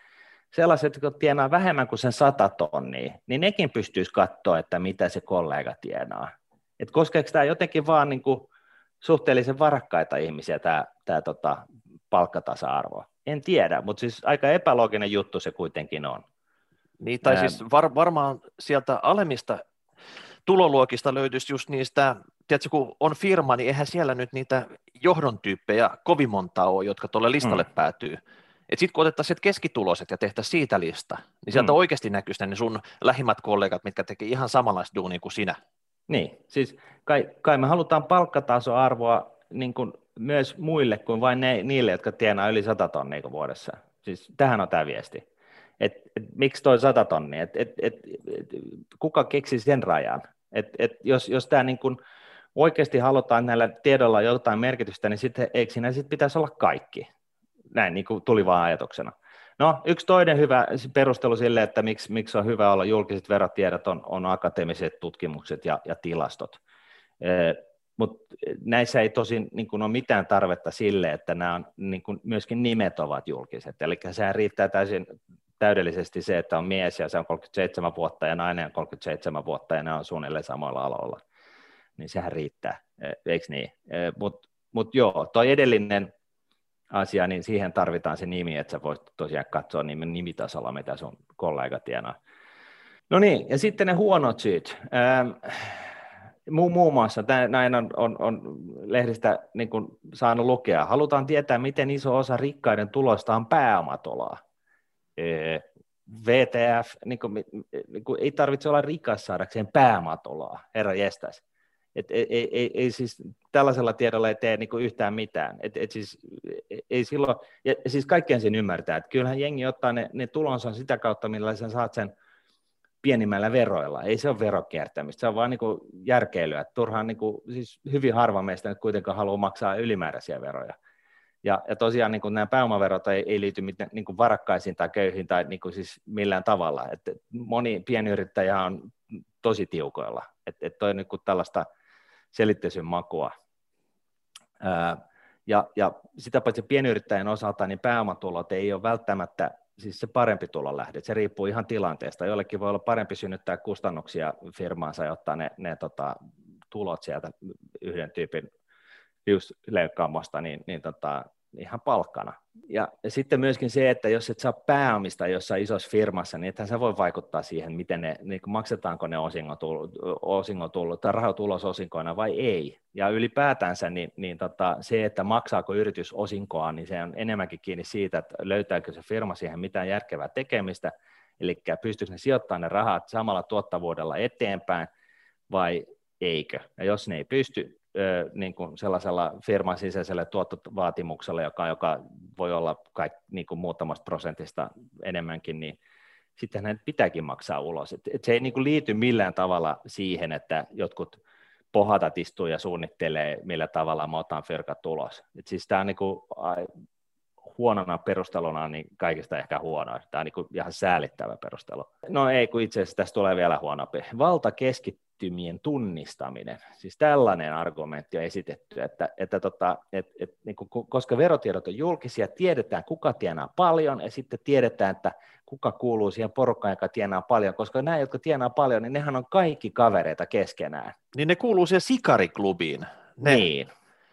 sellaiset, jotka tienaa vähemmän kuin sen sata tonnia, niin nekin pystyisi katsoa, että mitä se kollega tienaa. Et koskeeko tämä jotenkin vaan niin kuin suhteellisen varakkaita ihmisiä, tämä, tämä tota, palkkatasa-arvo? En tiedä, mutta siis aika epälooginen juttu se kuitenkin on. Niin, tai siis var, varmaan sieltä alemmista tuloluokista löytyisi just niistä, tiedätkö, kun on firma, niin eihän siellä nyt niitä johdon tyyppejä kovin montaa ole, jotka tuolle listalle mm. päätyy. Sitten kun otettaisiin keskituloiset ja tehtäisiin siitä lista, niin sieltä mm. oikeasti näkyisi ne sun lähimmät kollegat, mitkä tekee ihan samanlaista duunia kuin sinä. Niin, siis kai, kai me halutaan palkkatasoarvoa niin kuin myös muille kuin vain ne, niille, jotka tienaa yli 100 tonnia vuodessa. Siis tähän on tämä viesti. Et, et, miksi toi 100 tonnia? Et, et, et, et, kuka keksi sen rajan? Et, et, jos jos tämä niin kun oikeasti halutaan näillä tiedolla jotain merkitystä, niin sitten eikö siinä sitten pitäisi olla kaikki? Näin niin kuin tuli vaan ajatuksena. No, yksi toinen hyvä perustelu sille, että miksi, miksi on hyvä olla julkiset verotiedot, on, on akateemiset tutkimukset ja, ja tilastot. Mutta näissä ei tosin niin kuin ole mitään tarvetta sille, että nämä on, niin kuin myöskin nimet ovat julkiset. Eli sehän riittää täysin täydellisesti se, että on mies ja se on 37 vuotta ja nainen on 37 vuotta ja ne on suunnilleen samoilla aloilla. Niin sehän riittää, eikö niin? Mutta mut joo, toi edellinen asia, niin siihen tarvitaan se nimi, että sä voit tosiaan katsoa nimitasolla, mitä sun kollega tienaa. No niin, ja sitten ne huonot syyt. Mu- muun muassa, näin on, on, on lehdistä niin kuin saanut lukea, halutaan tietää, miten iso osa rikkaiden tuloista on pääomatolaa. VTF, niin kuin, niin kuin, ei tarvitse olla rikas saadakseen pääomatolaa, herra jestas. Et ei, ei, ei, siis tällaisella tiedolla ei tee niin kuin yhtään mitään. Et, et siis, ei silloin, ja siis kaikkien sen ymmärtää, että kyllähän jengi ottaa ne, ne tulonsa sitä kautta, millä sen saat sen pienimmällä veroilla. Ei se ole verokiertämistä, se on vain niin järkeilyä. Turhaan niin kuin, siis hyvin harva meistä nyt kuitenkaan haluaa maksaa ylimääräisiä veroja. Ja, ja tosiaan niin kuin nämä pääomaverot ei, ei liity mitään, niin kuin varakkaisiin tai köyhiin tai niin kuin siis millään tavalla. Et moni pienyrittäjä on tosi tiukoilla. Että et toi on niin tällaista selitteisyn makua. Ää, ja, ja sitä paitsi pienyrittäjän osalta, niin pääomatulot ei ole välttämättä siis se parempi lähde. Se riippuu ihan tilanteesta. Joillekin voi olla parempi synnyttää kustannuksia firmaansa ja ottaa ne, ne tota, tulot sieltä yhden tyypin hiusleikkaamosta, niin, niin tota, ihan palkkana. Ja, sitten myöskin se, että jos et saa pääomista jossain isossa firmassa, niin ethän se voi vaikuttaa siihen, miten ne, niin maksetaanko ne osingot tullut, tai rahat ulos osinkoina vai ei. Ja ylipäätänsä niin, niin tota, se, että maksaako yritys osinkoa, niin se on enemmänkin kiinni siitä, että löytääkö se firma siihen mitään järkevää tekemistä, eli pystyykö ne sijoittamaan ne rahat samalla tuottavuudella eteenpäin, vai eikö. Ja jos ne ei pysty, niin kuin sellaisella firman sisäisellä tuottovaatimuksella, joka, joka voi olla kaik, niin kuin muutamasta prosentista enemmänkin, niin sitten hänet pitääkin maksaa ulos. Et, et se ei niin kuin liity millään tavalla siihen, että jotkut pohatat istuu ja suunnittelee, millä tavalla mä otan firkat ulos. Et siis tämä on niin kuin, huonona perusteluna niin kaikista ehkä huonoin. Tämä on niin kuin ihan säälittävä perustelu. No ei, kun itse asiassa tässä tulee vielä huonompi. Valta keskittyy liittymien tunnistaminen. Siis tällainen argumentti on esitetty, että, että tota, et, et, niin kuin, koska verotiedot on julkisia, tiedetään kuka tienaa paljon ja sitten tiedetään, että kuka kuuluu siihen porukkaan, joka tienaa paljon, koska nämä, jotka tienaa paljon, niin nehän on kaikki kavereita keskenään. Niin ne kuuluu siihen sikariklubiin. Ne niin.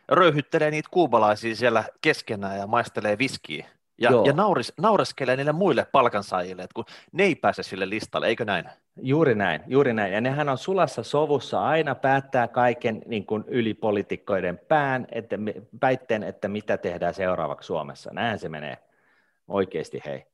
röyhyttelee niitä kuubalaisia siellä keskenään ja maistelee viskiä. Ja, ja nauris, naureskelee niille muille palkansaajille, että kun ne ei pääse sille listalle, eikö näin? Juuri näin, juuri näin. Ja nehän on sulassa sovussa, aina päättää kaiken niin kuin ylipolitiikkoiden pään, että, päitteen, että mitä tehdään seuraavaksi Suomessa. Näin se menee oikeasti, hei.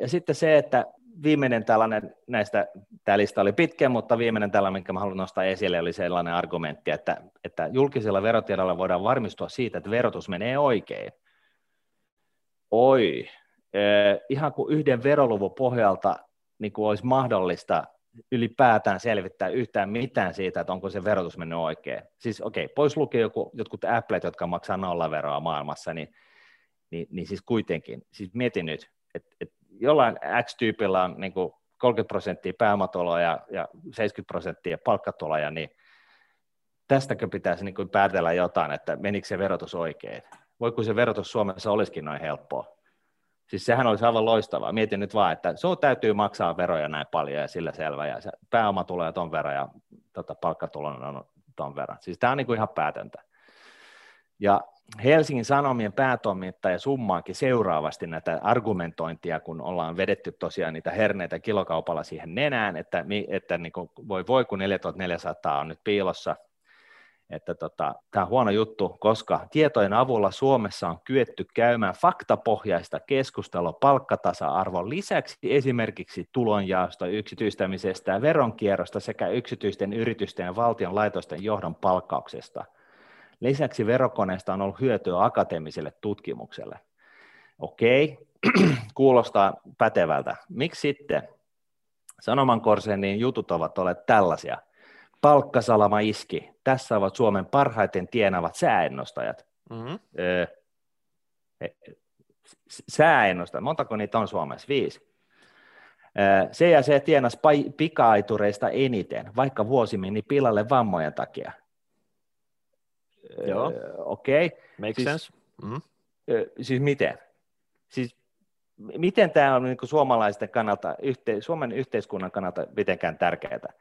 Ja sitten se, että viimeinen tällainen näistä, tämä lista oli pitkä, mutta viimeinen tällainen, minkä mä haluan nostaa esille, oli sellainen argumentti, että, että julkisella verotiedolla voidaan varmistua siitä, että verotus menee oikein. Oi, ihan kuin yhden veroluvun pohjalta niin kuin olisi mahdollista ylipäätään selvittää yhtään mitään siitä, että onko se verotus mennyt oikein. Siis okei, okay, pois lukee joku, jotkut Applet, jotka maksaa nolla veroa maailmassa, niin, niin, niin siis kuitenkin, siis mietin nyt, että, että jollain X-tyypillä on niin kuin 30 prosenttia pääomatuloja ja, ja 70 prosenttia palkkatuloja, niin tästäkö pitäisi niin kuin päätellä jotain, että menikö se verotus oikein? Voiko se verotus Suomessa olisikin noin helppoa? Siis sehän olisi aivan loistavaa. Mietin nyt vaan, että sinun täytyy maksaa veroja näin paljon ja sillä selvä, ja se pääoma tulee ton verran ja tota, palkkatulon on ton verran. Siis tämä on niin kuin ihan päätöntä. Ja Helsingin Sanomien päätoimittaja summaakin seuraavasti näitä argumentointia, kun ollaan vedetty tosiaan niitä herneitä kilokaupalla siihen nenään, että, että niin kuin voi voi, kun 4400 on nyt piilossa että tota, tämä on huono juttu, koska tietojen avulla Suomessa on kyetty käymään faktapohjaista keskustelua palkkatasa-arvon lisäksi esimerkiksi tulonjaosta, yksityistämisestä ja veronkierrosta sekä yksityisten yritysten ja valtion laitosten johdon palkkauksesta. Lisäksi verokoneesta on ollut hyötyä akateemiselle tutkimukselle. Okei, kuulostaa pätevältä. Miksi sitten Sanoman Korsenin jutut ovat olleet tällaisia. Palkkasalama iski. Tässä ovat Suomen parhaiten tienavat sääennostajat. Mm-hmm. Öö, sääennustajat, montako niitä on Suomessa? Viisi. Se ja se tienasi pika-aitureista eniten, vaikka vuosi meni pilalle vammojen takia. Joo. Okei. Okay. Makes siis, sense. Mm. Siis miten? Siis miten tämä on niin suomalaisten kannalta, yhte, Suomen yhteiskunnan kannalta mitenkään tärkeää?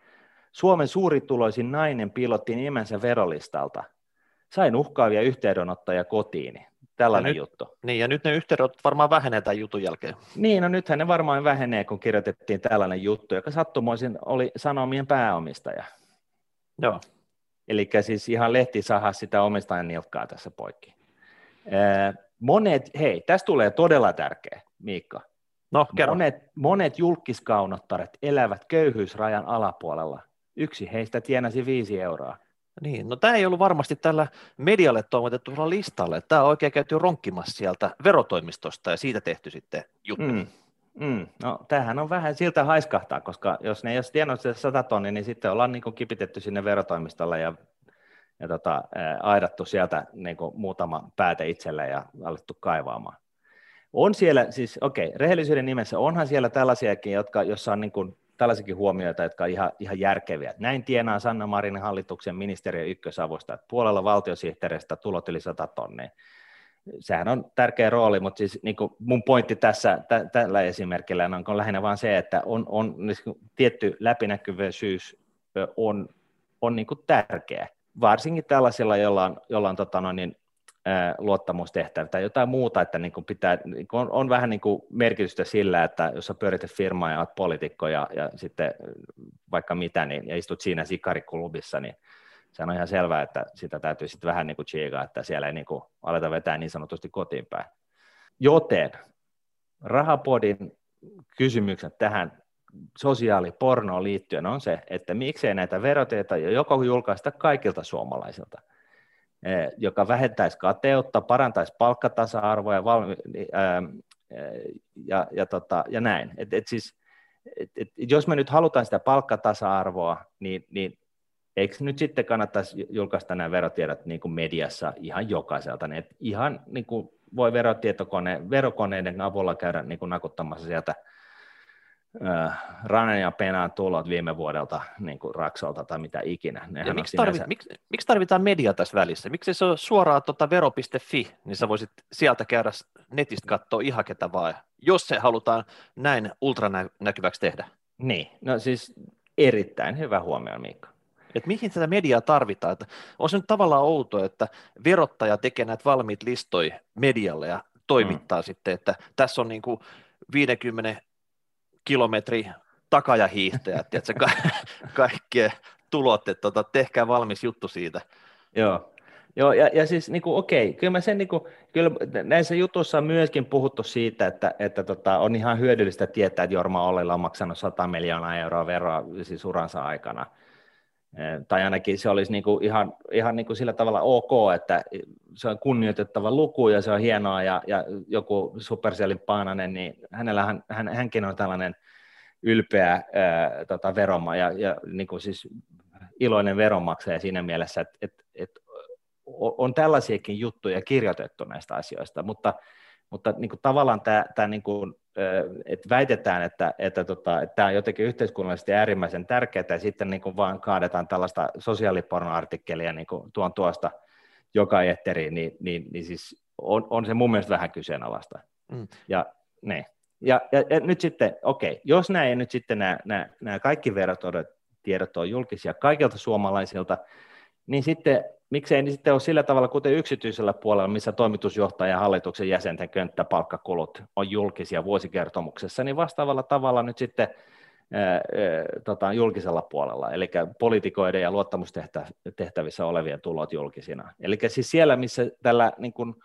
Suomen suurituloisin nainen pilotti nimensä verolistalta. Sain uhkaavia yhteydenottoja kotiini. Tällainen nyt, juttu. Niin, ja nyt ne yhteydet varmaan vähenee tämän jutun jälkeen. Niin, no nythän ne varmaan vähenee, kun kirjoitettiin tällainen juttu, joka sattumoisin oli Sanomien pääomistaja. Joo. Eli siis ihan lehti saha sitä omistajan nilkkaa tässä poikki. Monet, hei, tässä tulee todella tärkeä, Miikka. No, kerro. Monet, monet julkiskaunottaret elävät köyhyysrajan alapuolella. Yksi heistä tienasi viisi euroa. Niin, no tämä ei ollut varmasti tällä medialle toimitettuilla listalle. Tämä on oikein käyty ronkkimassa sieltä verotoimistosta ja siitä tehty sitten juttu. Mm. Mm, no tämähän on vähän siltä haiskahtaa, koska jos ne ei olisi tiennyt se 100 tonni, niin sitten ollaan niin kuin kipitetty sinne verotoimistolle ja, ja tota, aidattu sieltä niin kuin muutama pääte itselle ja alettu kaivaamaan. On siellä, siis okei, okay, rehellisyyden nimessä onhan siellä tällaisiakin, jotka, jossa on niin kuin tällaisiakin huomioita, jotka on ihan, ihan järkeviä. Näin tienaa Sanna Marinin hallituksen ministeriön ykkösavusta, että puolella valtiosihteeristä tulot yli 100 tonnia. Sehän on tärkeä rooli, mutta siis niin kuin mun pointti tässä tä, tällä esimerkillä on lähinnä vain se, että on, on niin tietty läpinäkyvyys on, on niin tärkeä, varsinkin tällaisilla, joilla on, jolla on tota noin, niin, luottamustehtävä tai jotain muuta, että niin kuin pitää, niin kuin on, on vähän niin kuin merkitystä sillä, että jos sä pyörität firmaa ja olet poliitikko ja, ja sitten vaikka mitä, niin, ja istut siinä sikariklubissa, niin se on ihan selvää, että sitä täytyy sitten vähän niin kuin chiikaa, että siellä ei niin kuin aleta vetää niin sanotusti kotiin päin. Joten Rahapodin kysymykset tähän sosiaalipornoon liittyen on se, että miksei näitä veroteita joko julkaista kaikilta suomalaisilta – joka vähentäisi kateutta, parantaisi palkkatasa-arvoa ja, valmi- ää, ja, ja, tota, ja näin. Et, et siis, et, et, jos me nyt halutaan sitä palkkatasa-arvoa, niin, niin eikö nyt sitten kannattaisi julkaista nämä verotiedot niin kuin mediassa ihan jokaiselta, niin ihan niin kuin voi verotietokone, verokoneiden avulla käydä niin kuin nakuttamassa sieltä Ranen ja Penaan tulot viime vuodelta niin kuin Raksolta tai mitä ikinä. ja miksi, tarvit, sinänsä... miksi, miksi, tarvitaan media tässä välissä? Miksi se on suoraan tuota vero.fi, niin sä voisit sieltä käydä netistä katsoa ihan ketä vaan, jos se halutaan näin ultranäkyväksi tehdä. Niin, no siis erittäin hyvä huomio Miikka. Et mihin tätä mediaa tarvitaan? Että on se nyt tavallaan outo, että verottaja tekee näitä valmiit listoja medialle ja toimittaa mm. sitten, että tässä on niin kuin 50 kilometri takajahiihtäjät, tiedätkö, ka- kaikkien tulot, että tota, tehkää valmis juttu siitä. Joo, Joo, ja, ja siis niin kuin, okei, kyllä, mä sen, niin kuin, kyllä näissä jutuissa on myöskin puhuttu siitä, että, että tota, on ihan hyödyllistä tietää, että Jorma Ollila on maksanut 100 miljoonaa euroa veroa siis uransa aikana. Tai ainakin se olisi niin kuin ihan, ihan niin kuin sillä tavalla ok, että se on kunnioitettava luku ja se on hienoa ja, ja joku Supercellin paananen, niin hänellä, hän, hän, hänkin on tällainen ylpeä ää, tota, veroma ja, ja niin kuin siis iloinen veronmaksaja siinä mielessä, että, että, että on tällaisiakin juttuja kirjoitettu näistä asioista, mutta, mutta niin kuin tavallaan tämä, tämä niin kuin, että väitetään, että, että, tota, että tämä on jotenkin yhteiskunnallisesti äärimmäisen tärkeää, ja sitten niin kuin vaan kaadetaan tällaista sosiaalipornoartikkelia niin kuin tuon tuosta joka etteriin, niin, niin, niin siis on, on se mun mielestä vähän kyseenalaista. Mm. Ja, ne. Ja, ja, ja, nyt sitten, okei, jos nämä ei nyt sitten nämä, nämä, nämä kaikki tiedot on julkisia kaikilta suomalaisilta, niin sitten miksei niin sitten ole sillä tavalla, kuten yksityisellä puolella, missä toimitusjohtaja ja hallituksen jäsenten könttäpalkkakulut on julkisia vuosikertomuksessa, niin vastaavalla tavalla nyt sitten ää, ää, tota, julkisella puolella, eli poliitikoiden ja luottamustehtävissä olevien tulot julkisina. Eli siis siellä, missä tällä, niin kuin,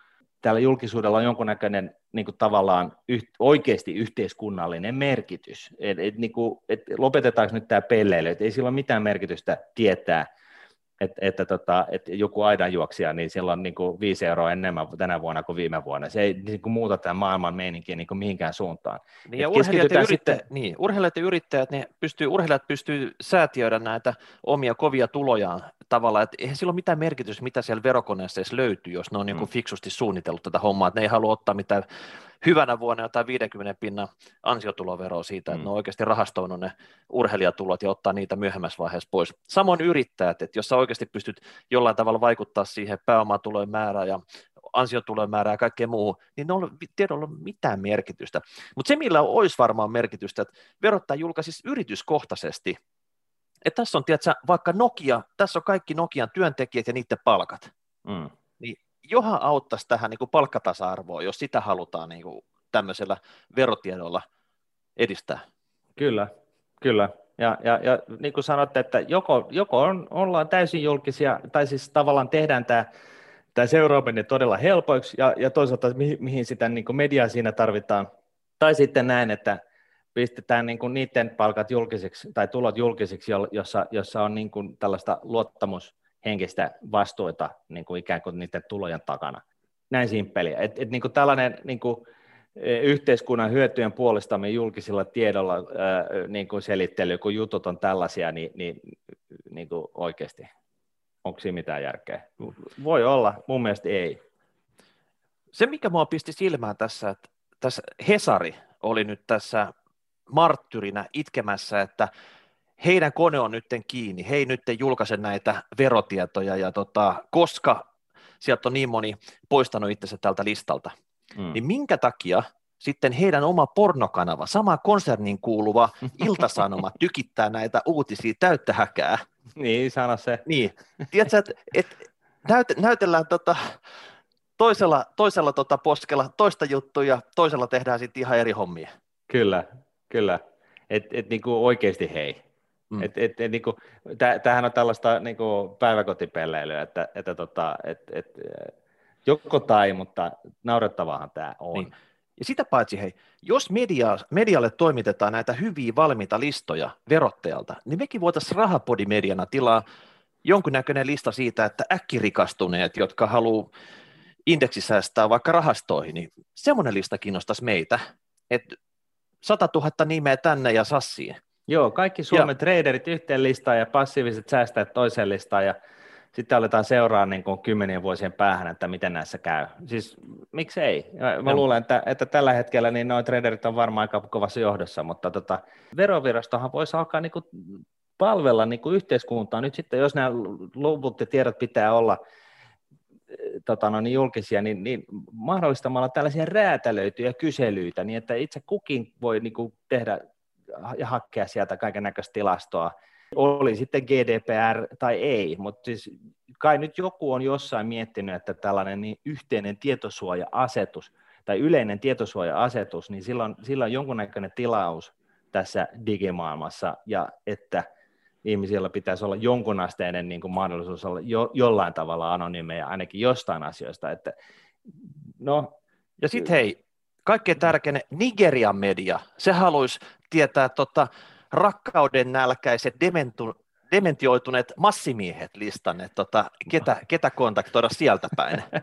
tällä julkisuudella on jonkunnäköinen niin kuin tavallaan yht, oikeasti yhteiskunnallinen merkitys, et, et, niin kuin, et lopetetaanko nyt tämä pelleily, että ei sillä ole mitään merkitystä tietää, että, että, tota, että joku aidanjuoksija, niin sillä on niin kuin viisi euroa enemmän tänä vuonna kuin viime vuonna. Se ei niin kuin muuta tämän maailman meininkiä niin kuin mihinkään suuntaan. Niin, ja urheilijat ja, yrittäjät, sitten... niin, urheilijat ja yrittäjät, ne pystyy, urheilijat pystyy säätiöidä näitä omia kovia tulojaan tavalla, että eihän sillä ole mitään merkitystä, mitä siellä verokoneessa edes löytyy, jos ne on niin kuin mm. fiksusti suunnitellut tätä hommaa, että ne ei halua ottaa mitään hyvänä vuonna jotain 50 pinnan ansiotuloveroa siitä, että mm. ne on oikeasti rahastoinut ne urheilijatulot ja ottaa niitä myöhemmässä vaiheessa pois. Samoin yrittäjät, että jos sä oikeasti pystyt jollain tavalla vaikuttaa siihen pääomatulojen määrään ja ansiotulojen määrää ja kaikkea muu, niin ne on tiedolla mitään merkitystä. Mutta se, millä olisi varmaan merkitystä, että verottaja julkaisisi yrityskohtaisesti, että tässä on, tiedätkö, vaikka Nokia, tässä on kaikki Nokian työntekijät ja niiden palkat. Mm johan auttaisi tähän niin kuin palkkatasa-arvoon, jos sitä halutaan niin kuin tämmöisellä verotiedolla edistää. Kyllä, kyllä. Ja, ja, ja niin kuin sanotte, että joko, joko on, ollaan täysin julkisia, tai siis tavallaan tehdään tämä, tämä seuraaminen todella helpoiksi, ja, ja toisaalta mihin, mihin sitä niin kuin mediaa siinä tarvitaan, tai sitten näin, että pistetään niin kuin niiden palkat julkisiksi tai tulot julkisiksi, jossa, jossa on niin kuin tällaista luottamus, henkistä vastuuta niin kuin ikään kuin niiden tulojen takana. Näin simppeliä. Et, et niin kuin tällainen niin kuin, e, yhteiskunnan hyötyjen puolistaminen julkisilla tiedolla niin kuin selittely, kun jutut on tällaisia, niin, niin, niin kuin oikeasti, onko siinä mitään järkeä? Voi olla, mun mielestä ei. Se, mikä mua pisti silmään tässä, että tässä Hesari oli nyt tässä marttyrinä itkemässä, että heidän kone on nyt kiinni, he ei nyt julkaise näitä verotietoja, ja tota, koska sieltä on niin moni poistanut itsensä tältä listalta, mm. niin minkä takia sitten heidän oma pornokanava, sama konsernin kuuluva iltasanoma tykittää näitä uutisia täyttä häkää. Niin, sano se. Niin, tiedätkö, että et, näyt, näytellään tota, toisella, toisella tota poskella toista juttuja, toisella tehdään sitten ihan eri hommia. Kyllä, kyllä. Että et niinku oikeasti hei, Mm. Et, et, et, niinku, tämähän on tällaista niinku, päiväkotipelleilyä, että, että tota, et, et, joko tai, mutta naurettavaahan tämä on. Niin. Ja sitä paitsi, hei, jos media, medialle toimitetaan näitä hyviä valmiita listoja verottajalta, niin mekin voitaisiin rahapodimediana tilaa jonkunnäköinen lista siitä, että äkkirikastuneet, jotka haluaa indeksisäästää vaikka rahastoihin, niin semmoinen lista kiinnostaisi meitä, että 100 000 nimeä tänne ja sassiin. Joo, kaikki Suomen ja. traderit yhteen listaan ja passiiviset säästäjät toiseen listaan ja sitten aletaan seuraa niin kuin kymmenien vuosien päähän, että miten näissä käy. Siis miksei? Mä luulen, että, että tällä hetkellä niin noin traderit on varmaan aika kovassa johdossa, mutta tota, verovirastohan voisi alkaa niin kuin palvella niin kuin yhteiskuntaa nyt sitten, jos nämä luvut ja tiedot pitää olla tota, no, niin julkisia, niin, niin mahdollistamalla tällaisia räätälöityjä kyselyitä, niin että itse kukin voi niin kuin, tehdä ja hakea sieltä kaiken näköistä tilastoa, oli sitten GDPR tai ei, mutta siis kai nyt joku on jossain miettinyt, että tällainen niin yhteinen tietosuoja-asetus tai yleinen tietosuoja-asetus, niin silloin, silloin jonkunnäköinen tilaus tässä digimaailmassa ja että ihmisillä pitäisi olla jonkunasteinen niin kuin mahdollisuus olla jo, jollain tavalla anonyymeja ainakin jostain asioista. Että, no, ja sitten hei, kaikkein tärkein Nigerian media, se haluaisi tietää tota, rakkauden nälkäiset dementu, dementioituneet massimiehet listan, että tota, ketä, ketä kontaktoida sieltä päin.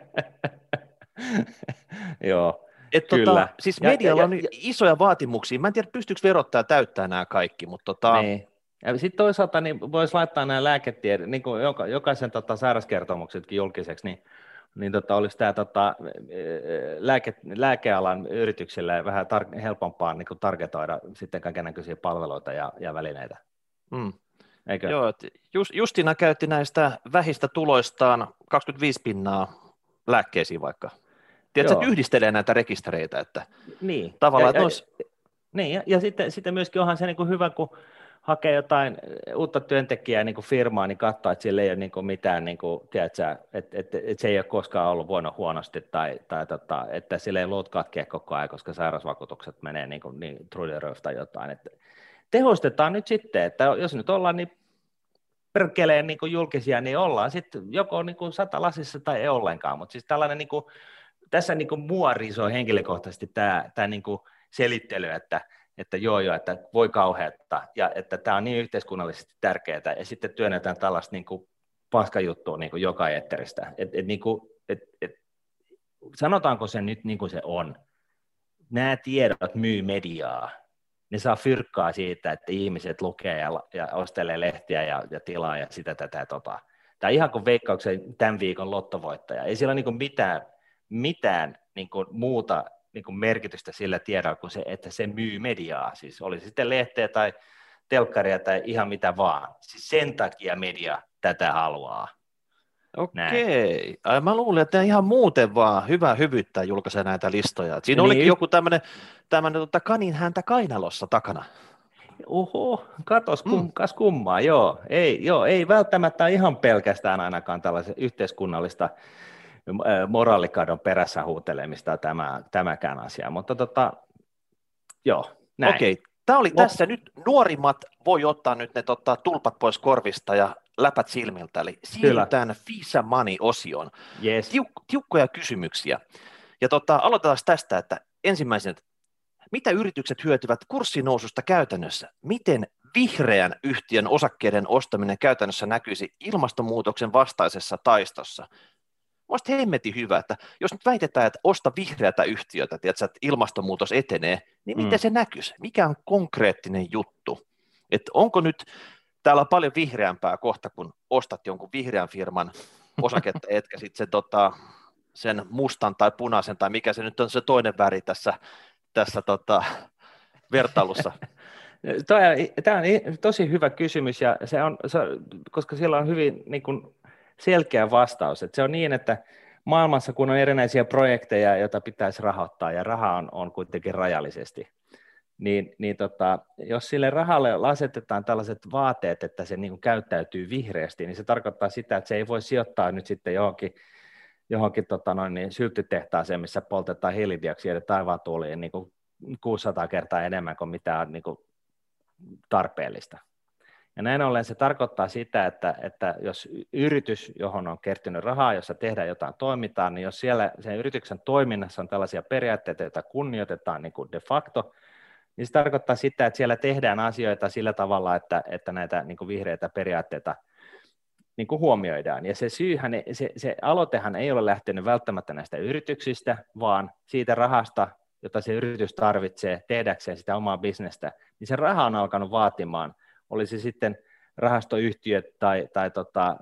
Joo, Et tota, kyllä. Siis medialla ja, ja, on isoja vaatimuksia. Mä en tiedä, pystyykö verottaja täyttää nämä kaikki, mutta tota... Niin. Ja sitten toisaalta niin voisi laittaa nämä lääketiedot, niin kuin joka, jokaisen tota, sairauskertomuksetkin julkiseksi, niin niin tota, olisi tämä tota, lääke, lääkealan yrityksille vähän tar- helpompaa niin kuin targetoida sitten kaikenlaisia palveluita ja, ja välineitä. Mm. Eikö? Joo, just, Justina käytti näistä vähistä tuloistaan 25 pinnaa lääkkeisiin vaikka. Tiedätkö, että yhdistelee näitä rekistereitä, että niin. tavallaan, ja, että olisi... Niin, ja, ja sitten, sitten myöskin onhan se niin kuin hyvä, kun hakee jotain uutta työntekijää niin kuin firmaa, niin katsoa, että sillä ei ole niin kuin mitään, niin kuin, tiedätkö, että, että, että, se ei ole koskaan ollut voinut huonosti tai, tai tota, että sillä ei luut katkea koko ajan, koska sairausvakuutukset menee niin, kuin, niin tai jotain. Että tehostetaan nyt sitten, että jos nyt ollaan niin perkeleen niin kuin julkisia, niin ollaan sitten joko niin kuin sata lasissa tai ei ollenkaan, mutta siis tällainen niin kuin, tässä niin kuin mua henkilökohtaisesti tämä, tämä niin kuin selittely, että että joo joo, että voi kauheutta ja että tämä on niin yhteiskunnallisesti tärkeää ja sitten työnnetään tällaista niin kuin paskajuttua niin kuin joka etteristä. Et, et, niin kuin, et, et, sanotaanko se nyt niin kuin se on. Nämä tiedot myy mediaa. Ne saa fyrkkaa siitä, että ihmiset lukee ja, ja ostelee lehtiä ja, ja tilaa ja sitä tätä tota. Tämä ihan kuin veikkauksen tämän viikon lottovoittaja. Ei sillä ole niin mitään, mitään niin kuin muuta niin kuin merkitystä sillä tiedolla kuin se, että se myy mediaa. Siis oli sitten lehteä tai telkkaria tai ihan mitä vaan. Siis sen takia media tätä haluaa. Okei. Ai, mä luulin, että ihan muuten vaan hyvä hyvyttää julkaisee näitä listoja. Siinä niin. olikin joku tämmöinen tämmönen, tota, kanin häntä kainalossa takana. Oho, katos kum, mm. kas kummaa, joo. Ei, joo. ei välttämättä ihan pelkästään ainakaan tällaisen yhteiskunnallista moraalikadon perässä huutelemista tämä, tämäkään asia, mutta tota, joo, näin. Okei, tämä oli Lop... tässä nyt, nuorimmat voi ottaa nyt ne tota, tulpat pois korvista ja läpät silmiltä, eli siirrytään Fisa Money-osioon. Yes. Tiuk- tiukkoja kysymyksiä. Ja tota, aloitetaan tästä, että ensimmäisenä, mitä yritykset hyötyvät kurssinoususta käytännössä? Miten vihreän yhtiön osakkeiden ostaminen käytännössä näkyisi ilmastonmuutoksen vastaisessa taistossa? Mielestäni hemmetin hyvä, että jos nyt väitetään, että osta vihreätä yhtiötä, tiedätkö, että ilmastonmuutos etenee, niin miten mm. se näkyisi? Mikä on konkreettinen juttu? Että onko nyt täällä on paljon vihreämpää kohta, kun ostat jonkun vihreän firman osaketta, etkä sitten sen, tota, sen mustan tai punaisen, tai mikä se nyt on se toinen väri tässä, tässä tota, vertailussa. Tämä on tosi hyvä kysymys, ja se on, se, koska siellä on hyvin niin kuin selkeä vastaus. Että se on niin, että maailmassa kun on erinäisiä projekteja, joita pitäisi rahoittaa, ja raha on, on kuitenkin rajallisesti, niin, niin tota, jos sille rahalle asetetaan tällaiset vaateet, että se niin käyttäytyy vihreästi, niin se tarkoittaa sitä, että se ei voi sijoittaa nyt sitten johonkin, johonkin tota noin, niin sylttytehtaaseen, missä poltetaan hiilidioksidia taivaan tuuliin niin kuin 600 kertaa enemmän kuin mitä on niin kuin tarpeellista. Ja näin ollen se tarkoittaa sitä, että, että jos yritys, johon on kertynyt rahaa, jossa tehdään jotain toimintaa, niin jos siellä sen yrityksen toiminnassa on tällaisia periaatteita, joita kunnioitetaan niin kuin de facto, niin se tarkoittaa sitä, että siellä tehdään asioita sillä tavalla, että, että näitä niin kuin vihreitä periaatteita niin kuin huomioidaan. Ja se syyhän, se, se aloitehan ei ole lähtenyt välttämättä näistä yrityksistä, vaan siitä rahasta, jota se yritys tarvitsee tehdäkseen sitä omaa bisnestä, niin se raha on alkanut vaatimaan, olisi sitten rahastoyhtiöt tai, tai tota,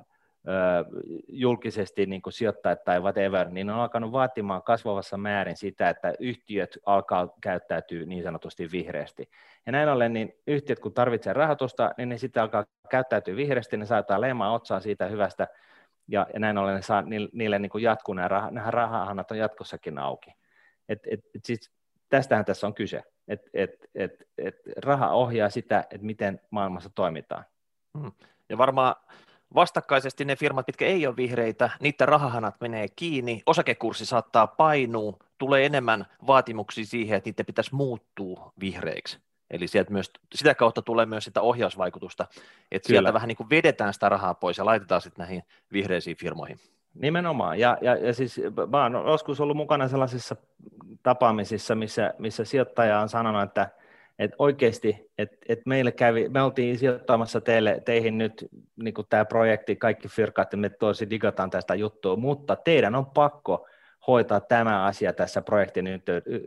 julkisesti niin kuin sijoittajat tai whatever, niin on alkanut vaatimaan kasvavassa määrin sitä, että yhtiöt alkaa käyttäytyä niin sanotusti vihreästi. Ja näin ollen, niin yhtiöt kun tarvitsee rahoitusta, niin ne sitten alkaa käyttäytyä vihreästi, ne saattaa leimaa otsaa siitä hyvästä, ja, ja näin ollen ne saa, niille, niille niin jatkuu, nämä rahahanat on jatkossakin auki. Et, et, et siis tästähän tässä on kyse, että et, et, et raha ohjaa sitä, että miten maailmassa toimitaan. Hmm. Ja varmaan Vastakkaisesti ne firmat, mitkä ei ole vihreitä, niiden rahahanat menee kiinni, osakekurssi saattaa painua, tulee enemmän vaatimuksia siihen, että niiden pitäisi muuttua vihreiksi. Eli sieltä myös, sitä kautta tulee myös sitä ohjausvaikutusta, että Kyllä. sieltä vähän niin kuin vedetään sitä rahaa pois ja laitetaan sitten näihin vihreisiin firmoihin. Nimenomaan, ja, ja, ja siis mä oon joskus ollut mukana sellaisissa tapaamisissa, missä, missä sijoittaja on sanonut, että että oikeasti, että et meille kävi, me oltiin sijoittamassa teille, teihin nyt niin tämä projekti, kaikki firkat, että me tosi digataan tästä juttua, mutta teidän on pakko hoitaa tämä asia tässä projektin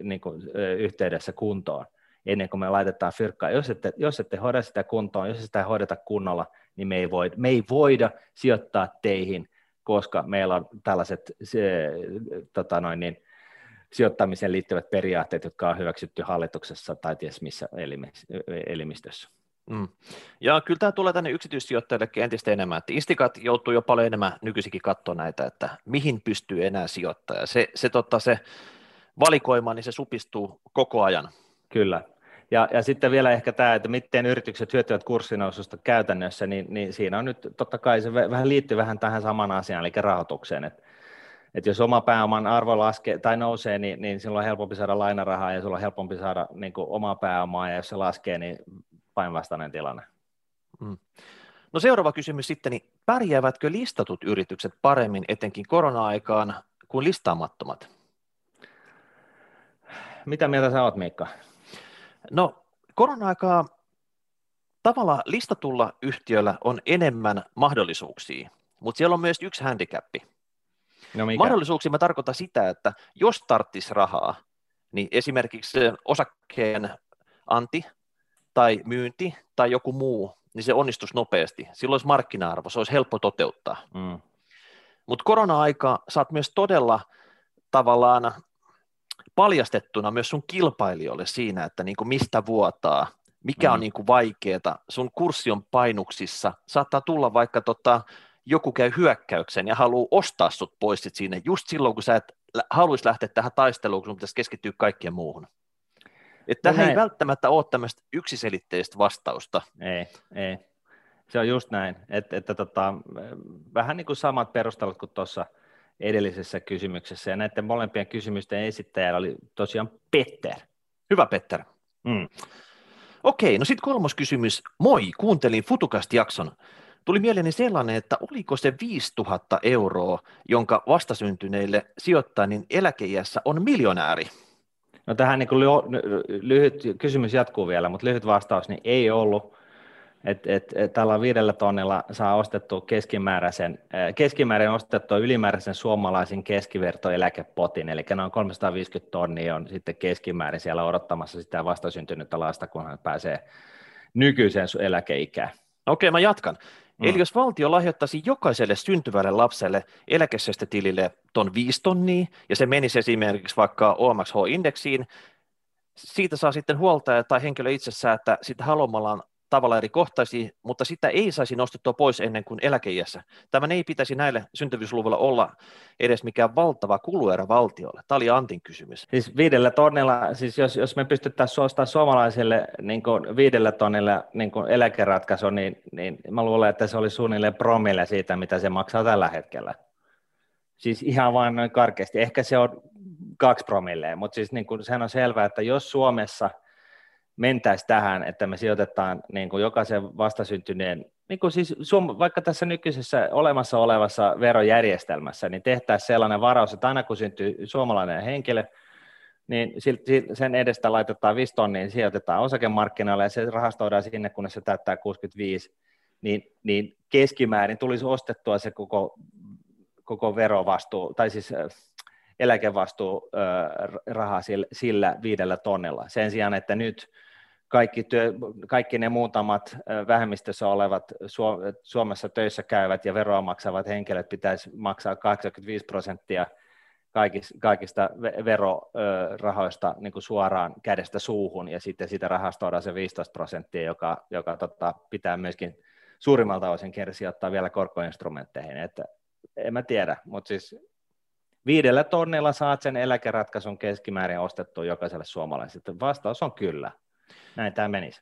niin kuin, yhteydessä kuntoon, ennen kuin me laitetaan fyrkkaa. Jos ette, jos ette hoida sitä kuntoon, jos sitä hoideta kunnolla, niin me ei, voida, me ei voida sijoittaa teihin, koska meillä on tällaiset se, tota noin, niin, sijoittamiseen liittyvät periaatteet, jotka on hyväksytty hallituksessa tai ties missä elimistössä. Mm. Ja kyllä tämä tulee tänne yksityissijoittajillekin entistä enemmän, että Instikat joutuu jo paljon enemmän nykyisikin katsoa näitä, että mihin pystyy enää sijoittaja. Se, se, totta, se valikoima, niin se supistuu koko ajan. Kyllä. Ja, ja sitten vielä ehkä tämä, että miten yritykset hyötyvät kurssinoususta käytännössä, niin, niin siinä on nyt totta kai se vähän liittyy vähän tähän samaan asiaan, eli rahoitukseen, että että jos oma pääoman arvo laskee tai nousee, niin, niin silloin on helpompi saada lainarahaa ja silloin on helpompi saada niin kuin, omaa pääomaa, ja jos se laskee, niin päinvastainen tilanne. Mm. No seuraava kysymys sitten, niin pärjäävätkö listatut yritykset paremmin etenkin korona-aikaan kuin listaamattomat? Mitä mieltä sä oot, Miikka? No korona-aikaa tavalla listatulla yhtiöllä on enemmän mahdollisuuksia mutta siellä on myös yksi handicappi. No mikä? Mahdollisuuksia mä tarkoitan sitä, että jos tarttisi rahaa, niin esimerkiksi osakkeen anti tai myynti tai joku muu, niin se onnistuisi nopeasti. Silloin olisi markkina-arvo, se olisi helppo toteuttaa. Mm. Mutta korona-aika saat myös todella tavallaan paljastettuna myös sun kilpailijoille siinä, että niin kuin mistä vuotaa, mikä mm. on niin kuin vaikeaa, sun kurssi on painuksissa, saattaa tulla vaikka tota, joku käy hyökkäyksen ja haluaa ostaa sut pois sit siinä just silloin, kun sä et haluaisi lähteä tähän taisteluun, kun sun pitäisi keskittyä kaikkeen muuhun. Että no tähän ei välttämättä ole tämmöistä yksiselitteistä vastausta. Ei, ei. Se on just näin, että, että tota, vähän niin kuin samat perustelut kuin tuossa edellisessä kysymyksessä, ja näiden molempien kysymysten esittäjällä oli tosiaan Petter. Hyvä Petter. Mm. Okei, no sitten kolmas kysymys. Moi, kuuntelin Futukast-jakson. Tuli mieleeni sellainen, että oliko se 5000 euroa, jonka vastasyntyneille sijoittaa, niin eläkeiässä on miljonääri? No tähän niin lyhyt kysymys jatkuu vielä, mutta lyhyt vastaus, niin ei ollut että et, et tällä viidellä tonnilla saa ostettua keskimääräisen, keskimäärin ostettua ylimääräisen suomalaisen keskivertoeläkepotin, eli noin 350 tonnia on sitten keskimäärin siellä odottamassa sitä vastasyntynyttä lasta, kun hän pääsee nykyiseen eläkeikään. Okei, mä jatkan. Mm. Eli jos valtio lahjoittaisi jokaiselle syntyvälle lapselle eläkesäästötilille ton 5 tonnia, ja se menisi esimerkiksi vaikka OMXH-indeksiin, siitä saa sitten huoltaja tai henkilö itse säätää sitten haluamallaan tavalla eri kohtaisia, mutta sitä ei saisi nostettua pois ennen kuin eläkeiässä. Tämän ei pitäisi näille syntyvyysluvulla olla edes mikään valtava kuluerä valtiolle. Tämä oli Antin kysymys. Siis viidellä tonnilla, siis jos, jos me pystyttäisiin suostamaan suomalaisille niin kuin viidellä tonnilla niin kuin eläkeratkaisu, niin, niin mä luulen, että se oli suunnilleen promille siitä, mitä se maksaa tällä hetkellä. Siis ihan vain noin karkeasti. Ehkä se on kaksi promilleja, mutta siis niin kuin, sehän on selvää, että jos Suomessa – mentäisiin tähän, että me sijoitetaan niin kuin jokaisen vastasyntyneen, niin kuin siis Suom- vaikka tässä nykyisessä olemassa olevassa verojärjestelmässä, niin tehtäisiin sellainen varaus, että aina kun syntyy suomalainen henkilö, niin sen edestä laitetaan 5 tonnia, niin sijoitetaan osakemarkkinoille ja se rahastoidaan sinne, kunnes se täyttää 65, niin, niin keskimäärin tulisi ostettua se koko, koko verovastuu, tai siis eläkevastuu rahaa sillä, sillä viidellä tonnella. Sen sijaan, että nyt kaikki, työ, kaikki ne muutamat vähemmistössä olevat Suomessa töissä käyvät ja veroa maksavat henkilöt pitäisi maksaa 85 prosenttia kaikista verorahoista niin kuin suoraan kädestä suuhun, ja sitten sitä rahastoidaan se 15 prosenttia, joka, joka tota, pitää myöskin suurimmalta osin kersi ottaa vielä korkoinstrumentteihin. Että, en mä tiedä, mutta siis viidellä tonnilla saat sen eläkeratkaisun keskimäärin ostettua jokaiselle suomalaiselle. Vastaus on kyllä. Näin tämä menisi.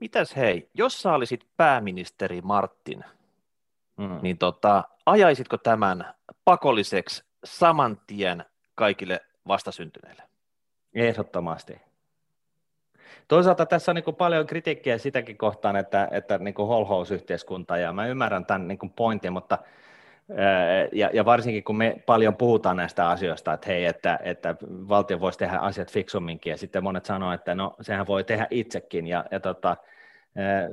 Mitäs hei, jos sä olisit pääministeri Martin, mm. niin tota, ajaisitko tämän pakolliseksi saman tien kaikille vastasyntyneille? Ehdottomasti. Toisaalta tässä on niin paljon kritiikkiä sitäkin kohtaan, että, että niin holhousyhteiskunta, ja mä ymmärrän tämän niin pointin, mutta – ja, ja varsinkin kun me paljon puhutaan näistä asioista, että hei, että, että valtio voisi tehdä asiat fiksumminkin, ja sitten monet sanoo, että no sehän voi tehdä itsekin, ja, ja tota,